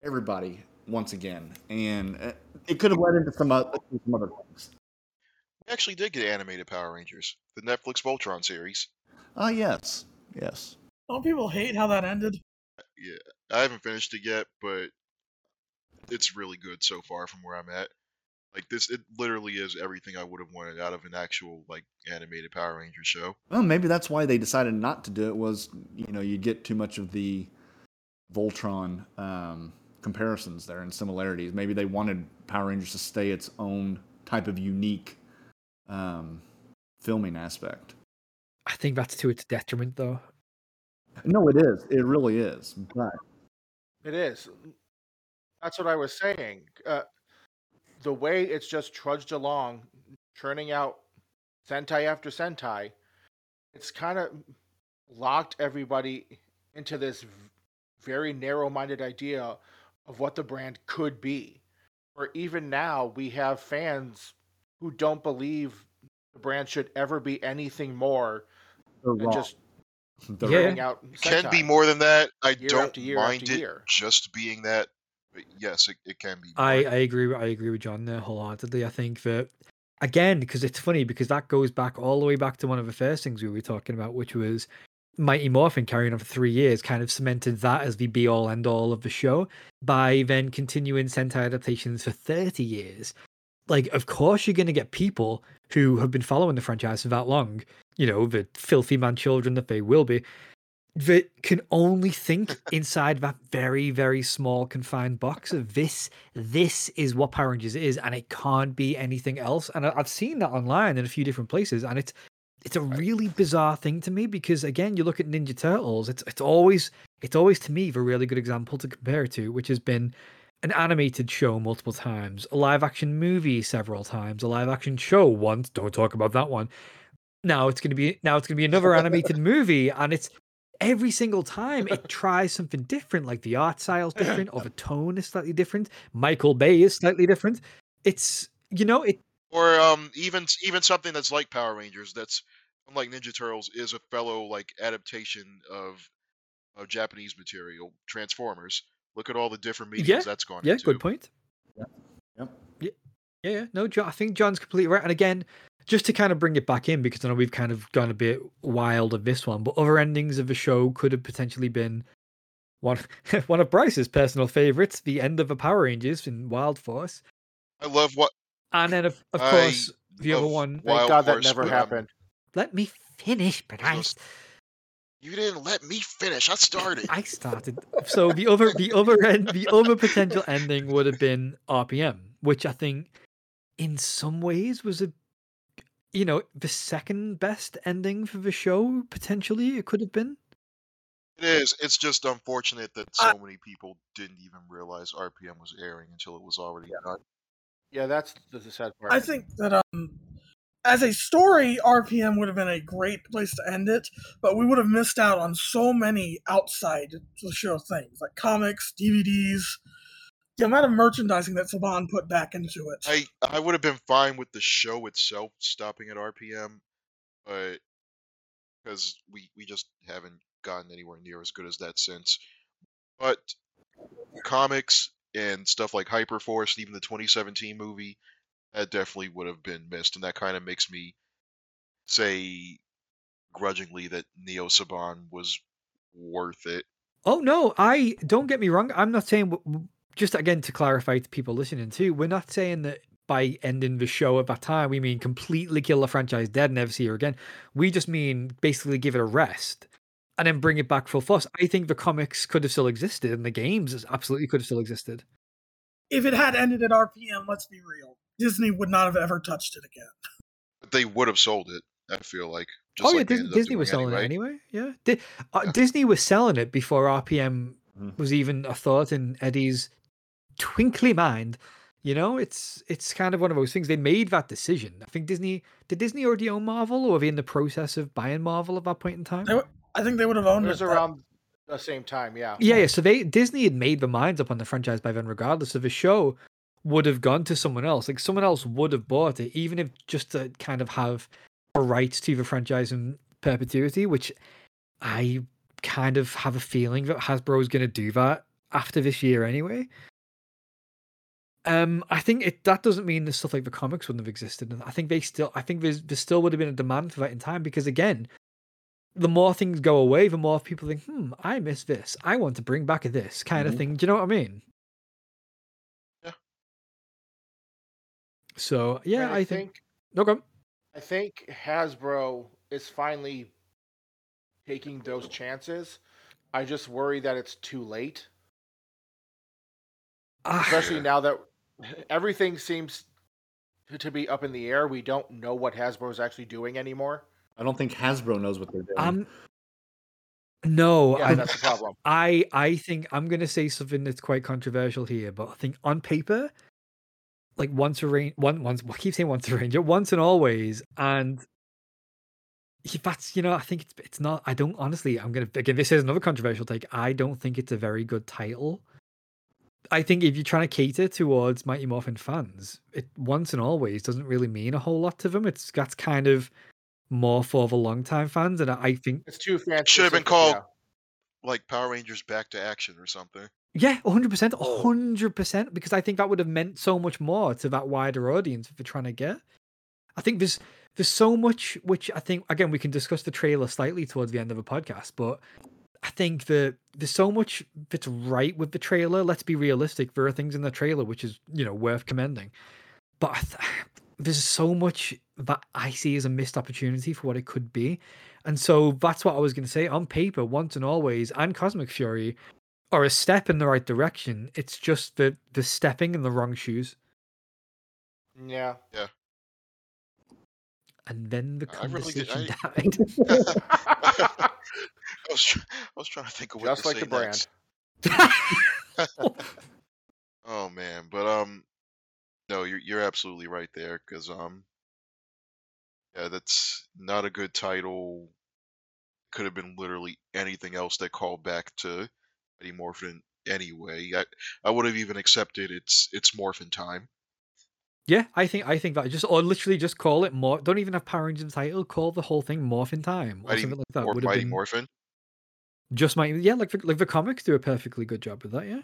Speaker 4: everybody once again, and uh, it could have led into some other, some other things.
Speaker 1: We actually did get animated Power Rangers, the Netflix Voltron series.
Speaker 4: Ah, yes, yes.
Speaker 5: Don't people hate how that ended?
Speaker 1: Yeah, I haven't finished it yet, but it's really good so far from where I'm at. Like this, it literally is everything I would have wanted out of an actual like animated Power Ranger show.
Speaker 4: Well, maybe that's why they decided not to do it. Was you know you get too much of the Voltron um, comparisons there and similarities. Maybe they wanted Power Rangers to stay its own type of unique um, filming aspect.
Speaker 3: I think that's to its detriment, though.
Speaker 4: No, it is. It really is. But
Speaker 2: It is. That's what I was saying. Uh, the way it's just trudged along, churning out Sentai after Sentai, it's kind of locked everybody into this v- very narrow minded idea of what the brand could be. Or even now, we have fans who don't believe the brand should ever be anything more
Speaker 4: they're
Speaker 2: than
Speaker 4: wrong.
Speaker 2: just
Speaker 4: They're
Speaker 3: Yeah.
Speaker 2: out
Speaker 1: It can be more than that. I
Speaker 2: Year
Speaker 1: don't
Speaker 2: after year
Speaker 1: mind
Speaker 2: after
Speaker 1: it just being that. But yes, it, it can be. More.
Speaker 3: I, I agree. with- I agree with John there wholeheartedly. I think that again because it's funny because that goes back all the way back to one of the first things we were talking about, which was Mighty Morphin carrying on for three years, kind of cemented that as the be all end all of the show. By then continuing Sentai adaptations for thirty years, like of course you're going to get people who have been following the franchise for that long. You know the filthy man children that they will be. That can only think inside that very, very small confined box of this this is what Power Rangers is, and it can't be anything else. And I've seen that online in a few different places, and it's it's a really bizarre thing to me because again, you look at Ninja Turtles, it's it's always it's always to me the really good example to compare it to, which has been an animated show multiple times, a live action movie several times, a live action show once. Don't talk about that one. Now it's gonna be now it's gonna be another animated movie, and it's every single time it tries something different, like the art style is different, or the tone is slightly different. Michael Bay is slightly different. It's you know, it
Speaker 1: or um even even something that's like Power Rangers that's unlike Ninja Turtles is a fellow like adaptation of of Japanese material Transformers. Look at all the different mediums
Speaker 3: Yeah,
Speaker 1: that's gone
Speaker 3: yeah,
Speaker 1: into.
Speaker 3: good point.
Speaker 4: Yep.
Speaker 3: Yeah, yeah, no, Jo- I think John's completely right. And again, just to kind of bring it back in, because I know we've kind of gone a bit wild of this one, but other endings of the show could have potentially been one one of Bryce's personal favorites, the end of the Power Rangers in Wild Force,
Speaker 1: I love what
Speaker 3: and then of, of
Speaker 1: I
Speaker 3: course the other one.
Speaker 2: Thank
Speaker 1: Wild
Speaker 2: God that never
Speaker 1: um,
Speaker 2: happened.
Speaker 3: Let me finish,
Speaker 1: but
Speaker 3: I.
Speaker 1: You didn't let me finish. I started.
Speaker 3: I started. So the over the other end, the other potential ending would have been RPM, which I think, in some ways, was a, you know, the second best ending for the show. Potentially, it could have been.
Speaker 1: It is. It's just unfortunate that
Speaker 5: I-
Speaker 1: so many people didn't even realize RPM was airing until it was already done.
Speaker 2: Yeah, that's the the sad part.
Speaker 5: I think that um, as a story, RPM would have been a great place to end it, but we would have missed out on so many outside the show things like comics, DVDs, the amount of merchandising that Saban put back into it.
Speaker 1: I I would have been fine with the show itself stopping at RPM, but because we we just haven't gotten anywhere near as good as that since. But comics and stuff like Hyperforce, even the 2017 movie, that definitely would have been missed, and that kind of makes me say grudgingly that Neo Saban was worth it.
Speaker 3: Oh no, I don't get me wrong. I'm not saying w- w- just again to clarify to people listening too. We're not saying that by ending the show at that time we mean completely kill the franchise dead, never see her again. We just mean basically give it a rest and then bring it back full force. I think the comics could have still existed and the games absolutely could have still existed.
Speaker 5: If it had ended at RPM, let's be real, Disney would not have ever touched it again.
Speaker 1: But they would have sold it. I feel like. Just
Speaker 3: oh yeah,
Speaker 1: like they
Speaker 3: Dis-
Speaker 1: ended up
Speaker 3: Disney was selling
Speaker 1: anyway.
Speaker 3: it anyway. Yeah, Di- uh,
Speaker 1: Yeah.
Speaker 3: Disney was selling it before RPM
Speaker 4: Mhm.
Speaker 3: was even a thought in Eddie's twinkly mind. You know, it's it's kind of one of those things. They made that decision. I think Disney did Disney already own Marvel, or were they in the process of buying Marvel at that point in time?
Speaker 5: Were- I think they would have owned it.
Speaker 2: was
Speaker 5: but-
Speaker 2: around the same time, yeah.
Speaker 3: Yeah, yeah. So they Disney had made the minds up on the franchise by then, regardless of the show would have gone to someone else. Like someone else would have bought it, even if just to kind of have a right to the franchise in perpetuity, which I kind of have a feeling that Hasbro is going to do that after this year anyway. Um, I think it that doesn't mean the stuff like the comics wouldn't have existed. And I think they still, I think there's there still would have been a demand for that in time because again, the more things go away, the more people think, hmm, I miss this. I want to bring back this kind of
Speaker 4: Mhm.
Speaker 3: thing. Do you know what I mean? So yeah,
Speaker 2: And
Speaker 3: I, think. No, go on.
Speaker 2: I think Hasbro is finally taking those chances. I just worry that it's too late,
Speaker 3: Ah,
Speaker 2: especially now that everything seems to- to be up in the air. We don't know what Hasbro is actually doing anymore.
Speaker 4: I don't think Hasbro knows what they're doing.
Speaker 3: I'm. No,
Speaker 2: Yeah,
Speaker 3: I,
Speaker 2: that's the problem.
Speaker 3: I I think I'm gonna say something that's quite controversial here, but I think on paper, like once a range, one once I keep saying once a ranger, once and always, and yeah, that's you know I think it's it's not. I don't honestly. I'm gonna again. This is another controversial take. I don't think it's a very good title. I think if you're trying to cater towards Mighty Morphin fans, it once and always doesn't really mean a whole lot to them. It's that's kind of more for the long time fans, and I I think
Speaker 2: It's too fancy.
Speaker 1: Should have been called like Power Rangers Back to Action or something.
Speaker 3: Yeah, hundred percent,
Speaker 2: Oh.
Speaker 3: hundred percent. Because I think that would have meant so much more to that wider audience if we're trying to get. I think there's there's so much which I think again we can discuss the trailer slightly towards the end of the podcast, but I think that there's so much that's right with the trailer. Let's be realistic. There are things in the trailer which is you know worth commending, but I th- there's so much that I see as a missed opportunity for what it could be, and so that's what I was going to say. On paper, once and always, and Cosmic Fury are a step in the right direction. It's just the the stepping in the wrong shoes,
Speaker 2: Yeah. Yeah.
Speaker 3: And then the
Speaker 1: I really did-
Speaker 3: conversation
Speaker 1: I-
Speaker 3: died.
Speaker 1: I was try- I was trying to think of what
Speaker 2: Just
Speaker 1: to
Speaker 2: like
Speaker 1: say
Speaker 2: the brand.
Speaker 1: Oh man, but um, no, you're you're absolutely right there because um, yeah, that's not a good title. Could have been literally anything else that called back to Mighty Any morphin anyway. I I would have even accepted it's it's Morphin time.
Speaker 3: yeah, I think I think that just or literally just call it more. Don't even have Power Rangers in the title. Call the whole thing Morphin Time or
Speaker 1: Mighty,
Speaker 3: something like that.
Speaker 1: Mor-
Speaker 3: Would have
Speaker 1: Mighty
Speaker 3: been
Speaker 1: Morphin.
Speaker 3: just might yeah, like the, like the comics do a perfectly good job with that. Yeah.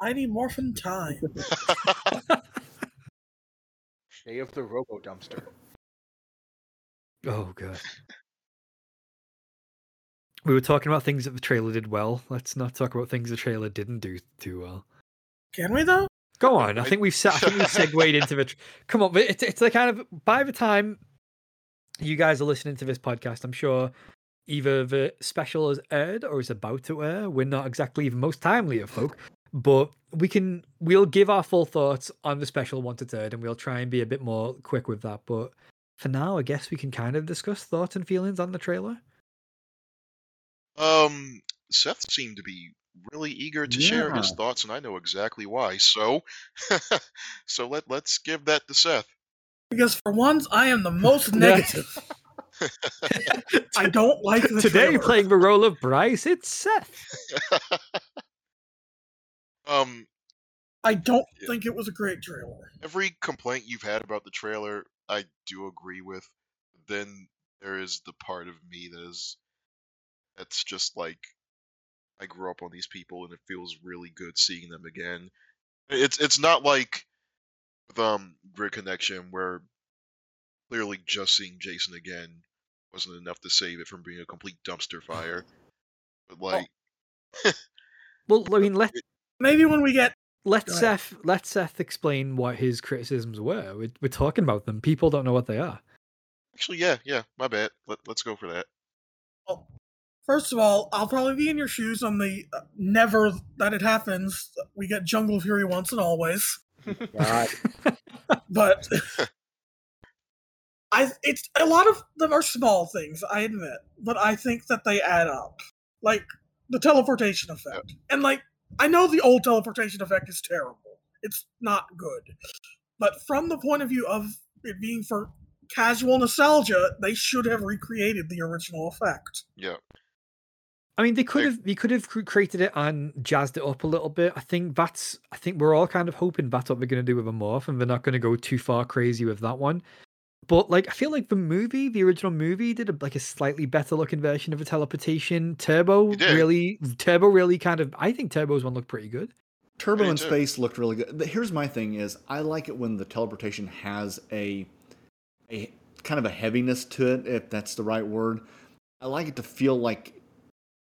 Speaker 5: Mighty Morphin Time.
Speaker 2: Day of the Robo Dumpster.
Speaker 3: Oh god. We were talking about things that the trailer did well. Let's not talk about things the trailer didn't do too well.
Speaker 5: Can we though?
Speaker 3: Go on. I think we've se- I think we've segued into the. tr- Come on, but it's it's the kind of by the time you guys are listening to this podcast, I'm sure either the special has aired or is about to air. We're not exactly the most timely of folk, but we can we'll give our full thoughts on the special once it's aired, and we'll try and be a bit more quick with that. But for now, I guess we can kind of discuss thoughts and feelings on the trailer.
Speaker 1: Um, Seth seemed to be really eager to share his thoughts, and I know exactly why. So, so let let's give that to Seth.
Speaker 5: Because for once, I am the most negative. I don't like the
Speaker 3: Today,
Speaker 5: trailer.
Speaker 3: playing the role of Bryce, it's Seth.
Speaker 1: um,
Speaker 5: I don't
Speaker 1: Yeah.
Speaker 5: think it was a great trailer.
Speaker 1: every complaint you've had about the trailer, I do agree with. Then there is the part of me that is that's just like I grew up on these people and it feels really good seeing them again. It's it's not like with um Grid Connection where clearly just seeing Jason again wasn't enough to save it from being a complete dumpster fire. But like
Speaker 3: Well, I mean, let
Speaker 5: Maybe when we get
Speaker 3: let
Speaker 5: Go.
Speaker 3: Seth let Seth explain what his criticisms were. We're, we're talking about them. People don't know what they are.
Speaker 1: actually yeah, yeah, my bad. Let, let's go for that.
Speaker 5: Well, first of all, I'll probably be in your shoes on the uh, never that it happens. We get Jungle Fury once and always,
Speaker 2: God.
Speaker 5: but I it's a lot of them are small things, I admit, but I think that they add up. Like the teleportation effect, and like I know the old teleportation effect is terrible. It's not good, but from the point of view of it being for casual nostalgia, they should have recreated the original effect.
Speaker 1: Yeah.
Speaker 3: I mean, they could have they could have created it and jazzed it up a little bit. I think that's I think we're all kind of hoping that's what they're going to do with a morph, and they're not going to go too far crazy with that one. But like, I feel like the movie, the original movie, did a, like a slightly better looking version of a teleportation. Turbo really, Turbo really kind of. I think Turbo's one looked pretty good.
Speaker 4: Turbo
Speaker 1: Me
Speaker 4: in
Speaker 1: too.
Speaker 4: space looked really good. Here's my thing: is I like it when the teleportation has a a kind of a heaviness to it, if that's the right word. I like it to feel like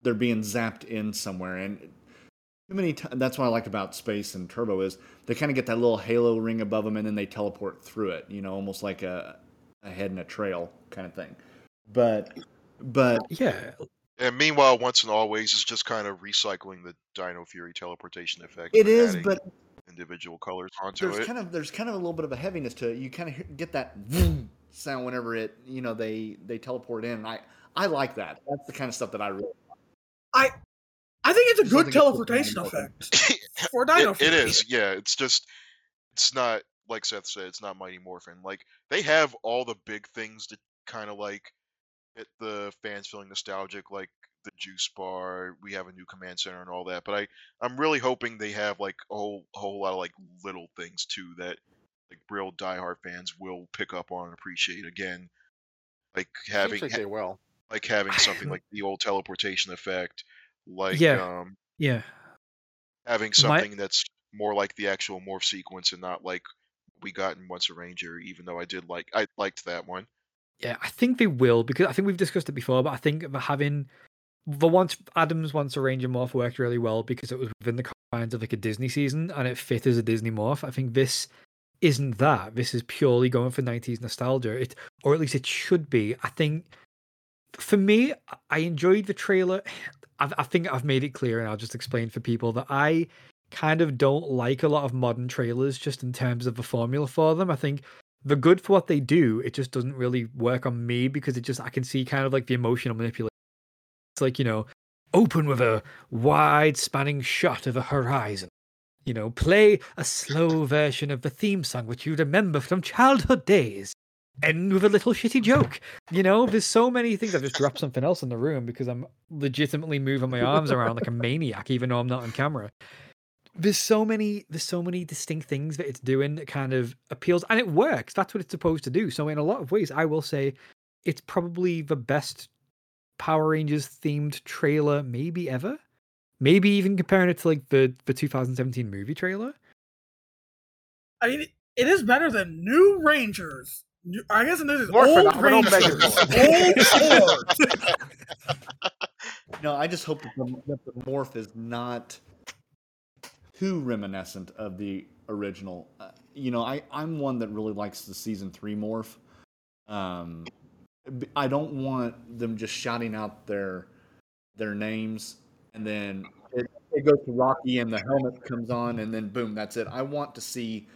Speaker 4: they're being zapped in somewhere, and too many. T- that's what I like about space and Turbo is they kind of get that little halo ring above them, and then they teleport through it. You know, almost like a a head in a trail kind of thing. But but
Speaker 3: Yeah,
Speaker 1: And meanwhile, once and always is just kind of recycling the Dino Fury teleportation effect.
Speaker 4: It is,
Speaker 1: but
Speaker 4: is,
Speaker 1: adding
Speaker 4: but
Speaker 1: individual colors onto
Speaker 4: there's
Speaker 1: it.
Speaker 4: kind of there's kind of a little bit of a heaviness to it. You kind of get that sound whenever it you know they they teleport in. And I I like that. That's the kind of stuff that I really.
Speaker 5: I I think it's a good teleportation effect for Dino
Speaker 1: it, it
Speaker 5: Fury.
Speaker 1: is, yeah. It's just, it's not like Seth said. It's not Mighty Morphin. Like they have all the big things to kind of like get the fans feeling nostalgic, like the juice bar. We have a new command center and all that. But I, I'm really hoping they have like a whole, a whole lot of like little things too that like real diehard fans will pick up on and appreciate again. Like having,
Speaker 2: Seems like they will.
Speaker 1: Like having something like the old teleportation effect, like
Speaker 3: Yeah.
Speaker 1: um
Speaker 3: yeah.
Speaker 1: having
Speaker 3: My-
Speaker 1: something that's more like the actual morph sequence and not like we got in Once a Ranger, even though I did like I liked that one.
Speaker 3: Yeah, I think they will because I think we've discussed it before, but I think the having the once Adams once a Ranger morph worked really well because it was within the confines of like a Disney season and it fit as a Disney morph. I think this isn't that. This is purely going for 90s nostalgia. It or at least it should be. I think for me, I enjoyed the trailer. I, I think I've made it clear, and I'll just explain for people that I kind of don't like a lot of modern trailers just in terms of the formula for them. I think they're good for what they do. It just doesn't really work on me because it just I can see kind of like the emotional manipulation. It's like you know, open with a wide spanning shot of a horizon. You know, play a slow version of the theme song which you remember from childhood days. End with a little shitty joke. You know, there's so many things. I've just dropped something else in the room because I'm legitimately moving my arms around like a maniac, even though I'm not on camera there's so many there's so many distinct things that it's doing that kind of appeals and it works that's what it's supposed to do so in a lot of ways i will say it's probably the best power rangers themed trailer maybe ever maybe even comparing it to like the the 2017 movie trailer
Speaker 5: I mean, it, it is better than New Rangers. New, I guess it is
Speaker 2: More
Speaker 5: old
Speaker 2: phenomenal
Speaker 5: Rangers.
Speaker 2: Megazord.
Speaker 5: old
Speaker 4: No, I just hope that the, that the morph is not too reminiscent of the original. Uh, you know, I I'm one that really likes the season three morph. Um, b- I don't want them just shouting out their their names and then it, it goes to Rocky and the helmet comes on and then boom, that's it. I want to see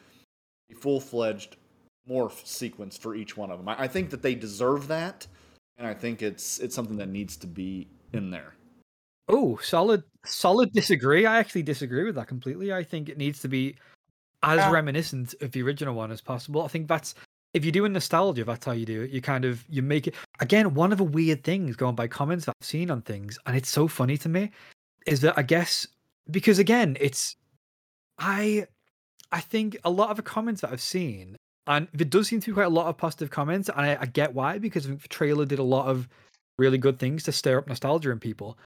Speaker 4: a full fledged morph sequence for each one of them. I, I think that they deserve that, and I think it's it's something that needs to be in there.
Speaker 3: oh solid solid disagree i actually disagree with that completely i think it needs to be as
Speaker 5: Yeah.
Speaker 3: reminiscent of the original one as possible i think that's if you're doing nostalgia that's how you do it you kind of you make it again one of the weird things going by comments that i've seen on things and it's so funny to me is that i guess because again it's i i think a lot of the comments that i've seen and there does seem to be quite a lot of positive comments, and I, I get why because the trailer did a lot of really good things to stir up nostalgia in people.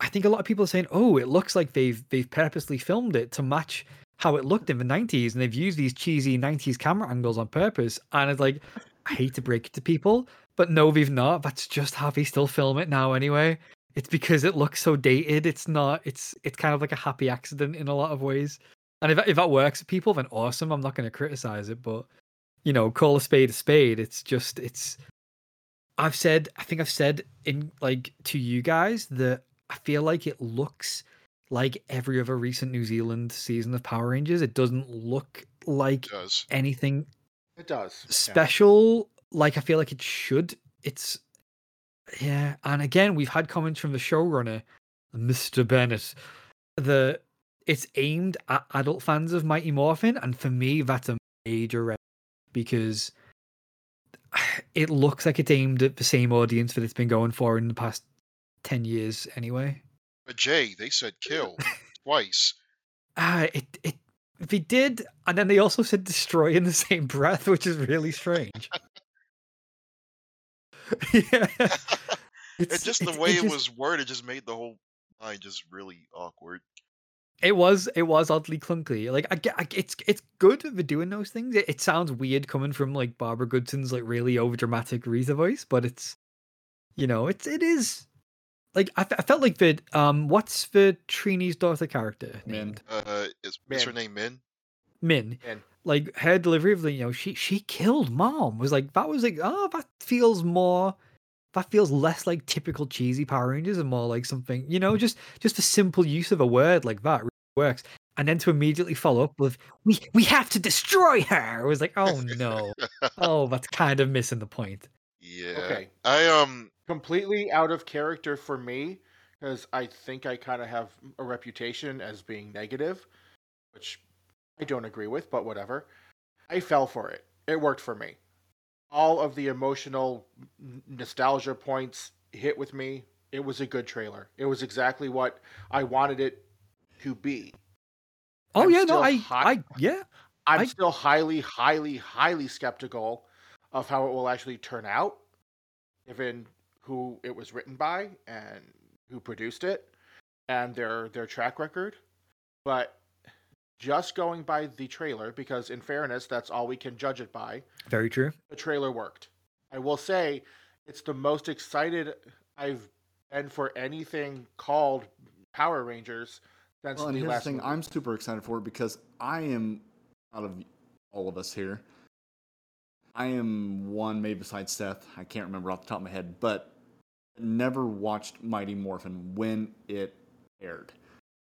Speaker 3: I think a lot of people are saying, "Oh, it looks like they've they've purposely filmed it to match how it looked in the '90s, and they've used these cheesy '90s camera angles on purpose." And it's like, I hate to break it to people, but no, we've not. That's just how they still film it now, anyway. It's because it looks so dated. It's not. It's it's kind of like a happy accident in a lot of ways. And if if that works for people, then awesome. I'm not going to criticize it, but you know, call a spade a spade. It's just it's. I've said. I think I've said in like to you guys that I feel like it looks like every other recent New Zealand season of Power Rangers. It doesn't look like
Speaker 1: It does.
Speaker 3: anything
Speaker 2: It does. yeah.
Speaker 3: special like I feel like it should. It's yeah, and again, we've had comments from the showrunner, Mr. Bennett, that it's aimed at adult fans of Mighty Morphin, and for me, that's a major red because it looks like it's aimed at the same audience that it's been going for in the past ten years, anyway.
Speaker 1: But Jay, they said kill twice.
Speaker 3: Ah, it it they did, and then they also said destroy in the same breath, which is really strange. yeah,
Speaker 1: It's, just the
Speaker 3: it's-
Speaker 1: way it,
Speaker 3: just-
Speaker 1: was worded just made the whole line just really awkward.
Speaker 3: It was it was oddly clunky. Like I get, I, it's it's good that they're doing those things. It, it sounds weird coming from like Barbara Goodson's like really over dramatic Rita voice, but it's you know it's it is like I, I felt like the um what's the Trini's daughter character
Speaker 4: Minh.
Speaker 3: named
Speaker 1: Uh, is, is her
Speaker 2: Minh.
Speaker 1: name Minh?
Speaker 3: Minh.
Speaker 2: Minh.
Speaker 3: Like her delivery of the you know she she killed mom was like that was like oh that feels more that feels less like typical cheesy Power Rangers and more like something you know just just a simple use of a word like that really works. And then to immediately follow up with we we have to destroy her. It was like oh no oh that's kind of missing the point.
Speaker 1: Yeah.
Speaker 2: Okay.
Speaker 1: I um
Speaker 2: completely out of character for me because I think I kind of have a reputation as being negative, which I don't agree with, but whatever. I fell for it. It worked for me. All of the emotional nostalgia points hit with me. It was a good trailer. It was exactly what I wanted it to be.
Speaker 3: Oh
Speaker 2: I'm
Speaker 3: yeah no I
Speaker 2: hot-
Speaker 3: I yeah
Speaker 2: I'm
Speaker 3: I-
Speaker 2: still highly, highly, highly skeptical of how it will actually turn out, given who it was written by and who produced it and their their track record. But just going by the trailer, because in fairness, that's all we can judge it by.
Speaker 3: very true.
Speaker 2: The trailer worked. I will say, it's the most excited I've been for anything called Power Rangers since
Speaker 4: Well, and
Speaker 2: the
Speaker 4: here's the
Speaker 2: last
Speaker 4: thing:
Speaker 2: movie.
Speaker 4: I'm super excited for it because I am, out of all of us here, I am one maybe besides Seth. I can't remember off the top of my head, but never watched Mighty Morphin when it aired.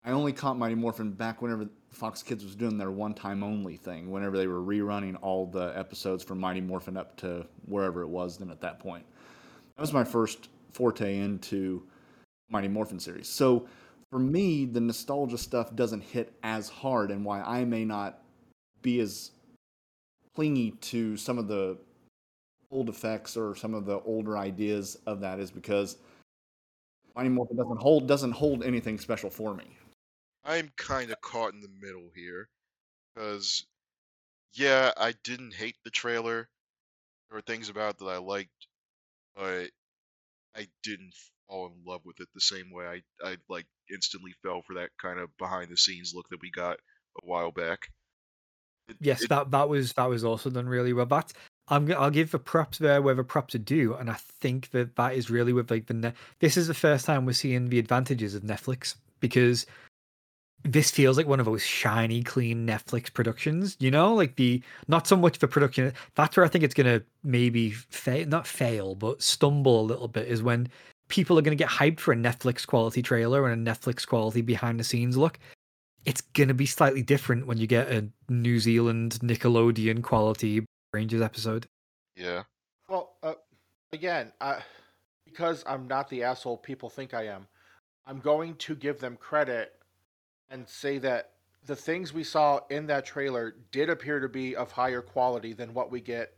Speaker 4: I only caught Mighty Morphin back whenever Fox Kids was doing their one-time only thing. Whenever they were rerunning all the episodes from Mighty Morphin up to wherever it was then at that point. That was my first forte into Mighty Morphin series. So for me, the nostalgia stuff doesn't hit as hard, and why I may not be as clingy to some of the old effects or some of the older ideas of that is because Mighty Morphin doesn't hold doesn't hold anything special for me.
Speaker 1: I'm kind of caught in the middle here, because yeah, I didn't hate the trailer. There were things about it that I liked, but I didn't fall in love with it the same way I I like instantly fell for that kind of behind the scenes look that we got a while back. It-
Speaker 3: Yes,
Speaker 1: it-
Speaker 3: that that was that was also done really well. But I'm I'll give the props there where the props are due, and I think that that is really with like the ne- this is the first time we're seeing the advantages of Netflix because this feels like one of those shiny, clean Netflix productions. You know, like the not so much the production. That's where I think it's gonna maybe fail, not fail, but stumble a little bit. Is when people are gonna get hyped for a Netflix quality trailer and a Netflix quality behind the scenes look it's gonna be slightly different when you get a New Zealand Nickelodeon quality Rangers episode.
Speaker 1: yeah.
Speaker 2: Well, uh, again, I, because I'm not the asshole people think I am, I'm going to give them credit and say that the things we saw in that trailer did appear to be of higher quality than what we get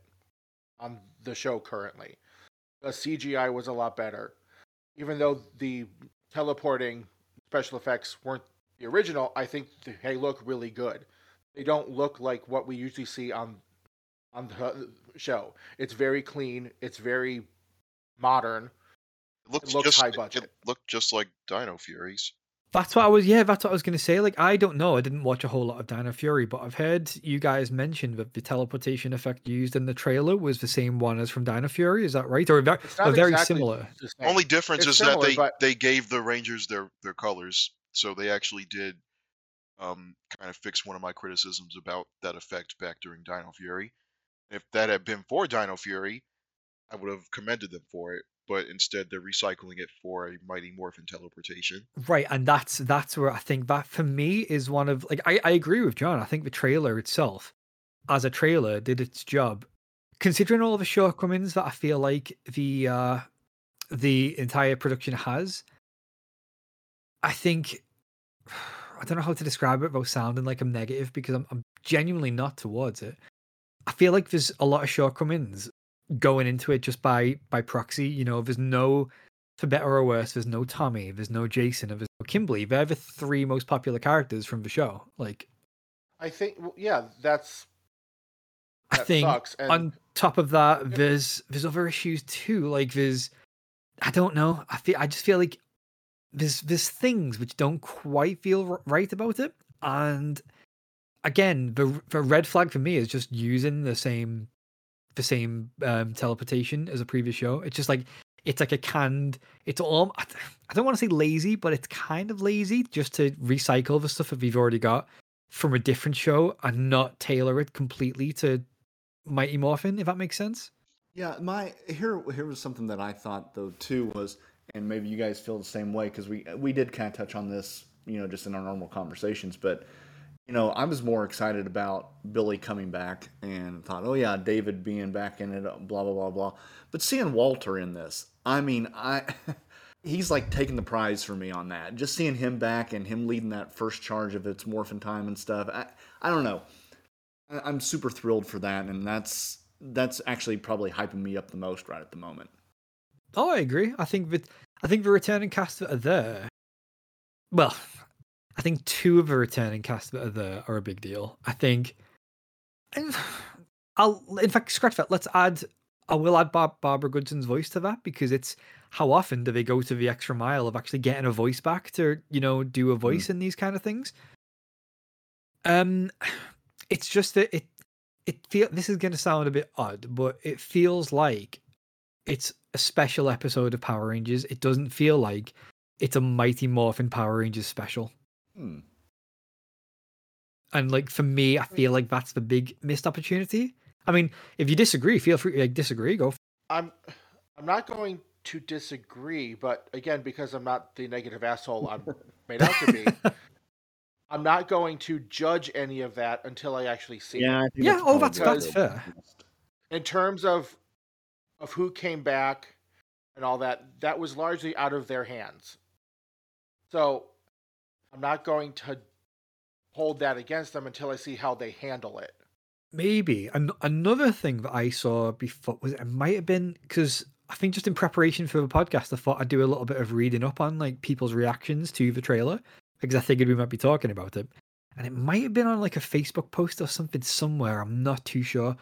Speaker 2: on the show currently. The CGI was a lot better. Even though the teleporting special effects weren't the original, I think they look really good. They don't look like what we usually see on on the show. It's very clean. It's very modern.
Speaker 1: It looks,
Speaker 2: looks
Speaker 1: just
Speaker 2: high budget.
Speaker 1: It looked just like Dino Furies.
Speaker 3: That's what I was. Yeah, that's what I was going to say. Like, I don't know. I didn't watch a whole lot of Dino Fury, but I've heard you guys mention that the teleportation effect used in the trailer was the same one as from Dino Fury. Is that right? Or, ve-
Speaker 2: It's
Speaker 3: or very
Speaker 2: exactly
Speaker 3: similar?
Speaker 2: the.
Speaker 1: Only difference
Speaker 2: It's
Speaker 1: is
Speaker 2: similar,
Speaker 1: that they
Speaker 2: but-
Speaker 1: they gave the Rangers their their colors, so they actually did um kind of fix one of my criticisms about that effect back during Dino Fury. If that had been for Dino Fury, I would have commended them for it. But instead, they're recycling it for a Mighty Morphin teleportation.
Speaker 3: Right, and that's that's where I think that for me is one of like I, I agree with John. I think the trailer itself, as a trailer, did its job. Considering all the shortcomings that I feel like the uh the entire production has, I think I don't know how to describe it without sounding like I'm negative because I'm, I'm genuinely not towards it. I feel like there's a lot of shortcomings going into it just by by proxy. You know, there's no for better or worse, there's no Tommy, there's no Jason, and there's no Kimberly. They're the three most popular characters from the show. Like,
Speaker 2: I think, well, yeah, that's
Speaker 3: I think
Speaker 2: sucks. And
Speaker 3: on top of that, there's there's other issues too. Like, there's I don't know. I feel I just feel like there's there's things which don't quite feel right about it. And again, the the red flag for me is just using the same the same um, teleportation as a previous show. It's just like it's like a canned. It's all. I don't want to say lazy, but it's kind of lazy just to recycle the stuff that we've already got from a different show and not tailor it completely to Mighty Morphin. If that makes sense.
Speaker 4: Yeah, my here here was something that I thought though too was, and maybe you guys feel the same way because we we did kind of touch on this, you know, just in our normal conversations. But you know, I was more excited about Billy coming back and thought, oh yeah, David being back in it, blah blah blah blah. But seeing Walter in this, I mean, I he's like taking the prize for me on that. Just seeing him back and him leading that first charge of its morphin time and stuff. I I don't know. I- I'm super thrilled for that, and that's that's actually probably hyping me up the most right at the moment.
Speaker 3: Oh, I agree. I think that I think the returning cast that are there. Well, I think two of the returning cast that are there are a big deal. I think. I'll in fact scratch that. Let's add. I will add Bar- Barbara Goodson's voice to that because it's how often do they go to the extra mile of actually getting a voice back to you know do a voice in these kind of things. Um, it's just that it it feel this is going to sound a bit odd, but it feels like it's a special episode of Power Rangers. It doesn't feel like it's a Mighty Morphin Power Rangers special.
Speaker 4: Hmm.
Speaker 3: And like for me, I feel like that's the big missed opportunity. I mean, if you disagree, feel free to like, disagree. Go.
Speaker 2: I'm, I'm not going to disagree, but again, because I'm not the negative asshole I'm made out to be, I'm not going to judge any of that until I actually see it.
Speaker 4: Yeah, I
Speaker 3: Yeah, oh, that's-
Speaker 4: good.
Speaker 3: that's fair.
Speaker 2: In terms of of who came back and all that, that was largely out of their hands. So I'm not going to hold that against them until I see how they handle it.
Speaker 3: Maybe An- another thing that I saw before was it might have been because I think just in preparation for the podcast, I thought I'd do a little bit of reading up on like people's reactions to the trailer because I figured we might be talking about it, and it might have been on like a Facebook post or something somewhere. I'm not too sure,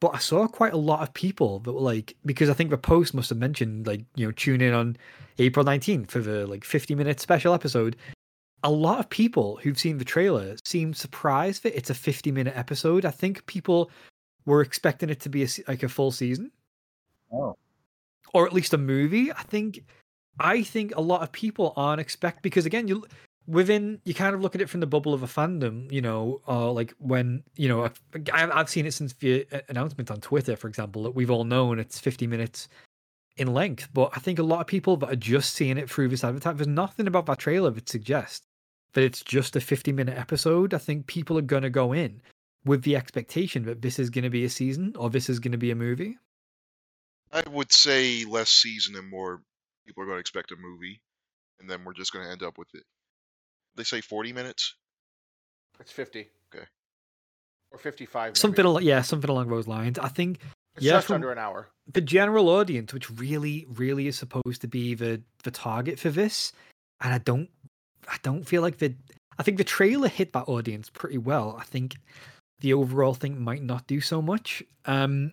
Speaker 3: but I saw quite a lot of people that were like because I think the post must have mentioned like you know tune in on April 19th for the like 50 minute special episode. A lot of people who've seen the trailer seem surprised that it's a 50 minute episode. I think people were expecting it to be a, like a full season
Speaker 4: Oh.
Speaker 3: or at least a movie. I think I think a lot of people aren't expect because again you within you kind of look at it from the bubble of a fandom, you know, uh, like when you know I've, I've seen it since the uh, announcement on Twitter, for example, that we've all known it's 50 minutes in length. But I think a lot of people that are just seeing it through this advertisement, there's nothing about that trailer that suggests that it's just a 50 minute episode. I think people are gonna go in with the expectation that this is going to be a season or this is going to be a movie.
Speaker 1: I would say less season and more people are going to expect a movie, and then we're just going to end up with it. They say 40 minutes.
Speaker 2: It's 50.
Speaker 1: Okay.
Speaker 2: Or 55. maybe.
Speaker 3: Something, al- yeah, something along those lines. I think
Speaker 2: It's
Speaker 3: yeah,
Speaker 2: just under an hour.
Speaker 3: the general audience, which really, really is supposed to be the the target for this, and I don't, I don't feel like the. I think the trailer hit that audience pretty well. I think the overall thing might not do so much. Um,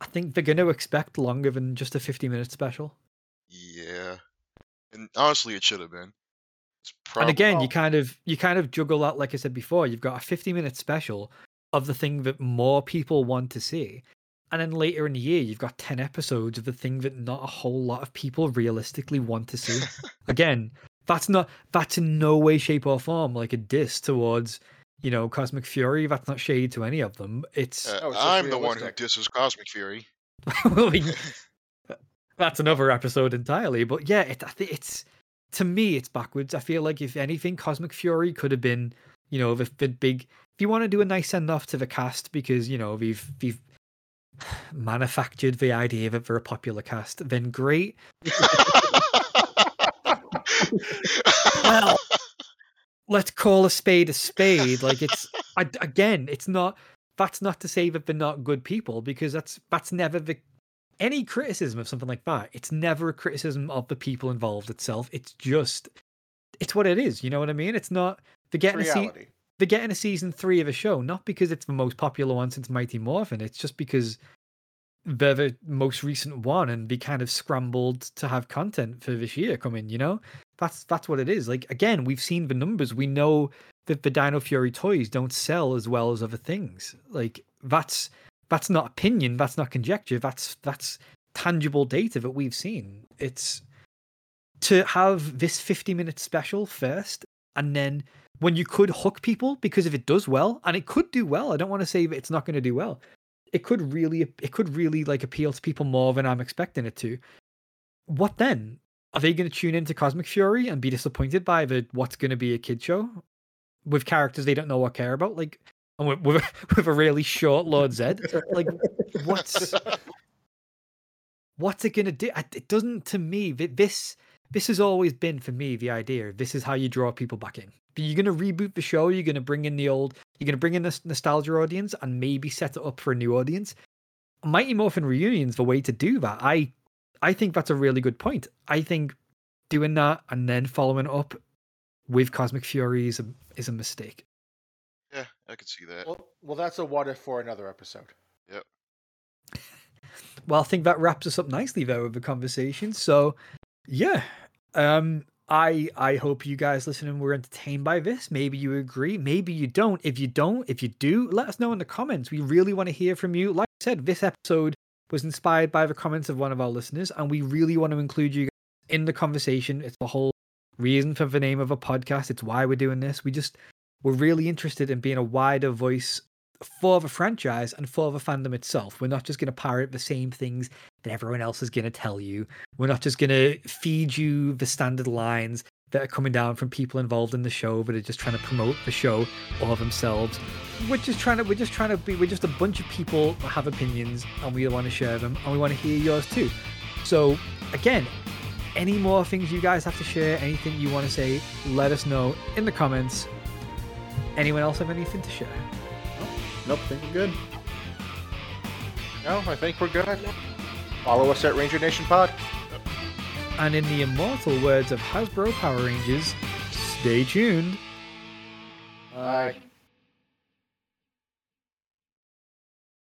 Speaker 3: I think they're going to expect longer than just a 50 minute special.
Speaker 1: Yeah, and honestly, it should have been. It's prob-
Speaker 3: and again, you kind of you kind of juggle that, like I said before. You've got a 50 minute special of the thing that more people want to see, and then later in the year, you've got 10 episodes of the thing that not a whole lot of people realistically want to see. again, that's not that's in no way, shape, or form like a diss towards you know Cosmic Fury. That's not shade to any of them. It's
Speaker 1: Uh,
Speaker 2: No, it's
Speaker 1: I'm the one who
Speaker 2: realistic.
Speaker 1: disses Cosmic Fury.
Speaker 3: well, we- that's another episode entirely. But yeah, it, I think it's to me, it's backwards. I feel like if anything, Cosmic Fury could have been, you know, the, the big. If you want to do a nice send off to the cast, because you know we've we've manufactured the idea that they're a popular cast, then great.
Speaker 5: Well,
Speaker 3: Let's call a spade a spade. Like it's I, again, it's not. That's not to say that they're not good people, because that's that's never the any criticism of something like that. It's never a criticism of the people involved itself. It's just it's what it is. You know what I mean? It's not they're getting a se- they're getting a season three of a show, not because it's the most popular one since Mighty Morphin. It's just because they're the most recent one, and they kind of scrambled to have content for this year coming. You know, that's that's what it is. Like again, we've seen the numbers. We know that the Dino Fury toys don't sell as well as other things. Like that's that's not opinion. That's not conjecture. That's that's tangible data that we've seen. It's to have this 50 minute special first and then when you could hook people because if it does well and it could do well i don't want to say that it's not going to do well it could really it could really like appeal to people more than i'm expecting it to what then are they going to tune into cosmic fury and be disappointed by the what's going to be a kid show? With characters they don't know or care about like and with, with, with a really short lord Zedd like what's what's it going to do it doesn't to me this this has always been for me the idea this is how you draw people back in. You're going to reboot the show you're going to bring in the old you're going to bring in this nostalgia audience and maybe set it up for a new audience. Mighty morphin reunions the way to do that i i think that's a really good point i think doing that and then following up with cosmic fury is a, is a mistake
Speaker 1: yeah, I could see that.
Speaker 2: Well, well, that's a what if for another episode. Yep.
Speaker 3: well, I think that wraps us up nicely there with the conversation. So, yeah, um, I I hope you guys listening were entertained by this. Maybe you agree, maybe you don't. If you don't, if you do, let us know in the comments. We really want to hear from you. Like I said, this episode was inspired by the comments of one of our listeners, and we really want to include you in the conversation. It's the whole reason for the name of a podcast. It's why we're doing this. We just we're really interested in being a wider voice for the franchise and for the fandom itself. We're not just going to parrot the same things that everyone else is going to tell you. We're not just going to feed you the standard lines that are coming down from people involved in the show that are just trying to promote the show or themselves. We're just trying to we're just trying to be we're just a bunch of people that have opinions and we want to share them and we want to hear yours too. So again, any more things you guys have to share, anything you want to say, let us know in the comments. Anyone else have anything to share?
Speaker 4: Nope, think we're good.
Speaker 2: No, I think we're good. Follow us at Ranger Nation Pod.
Speaker 3: And in the immortal words of Hasbro Power Rangers, stay tuned.
Speaker 2: Bye.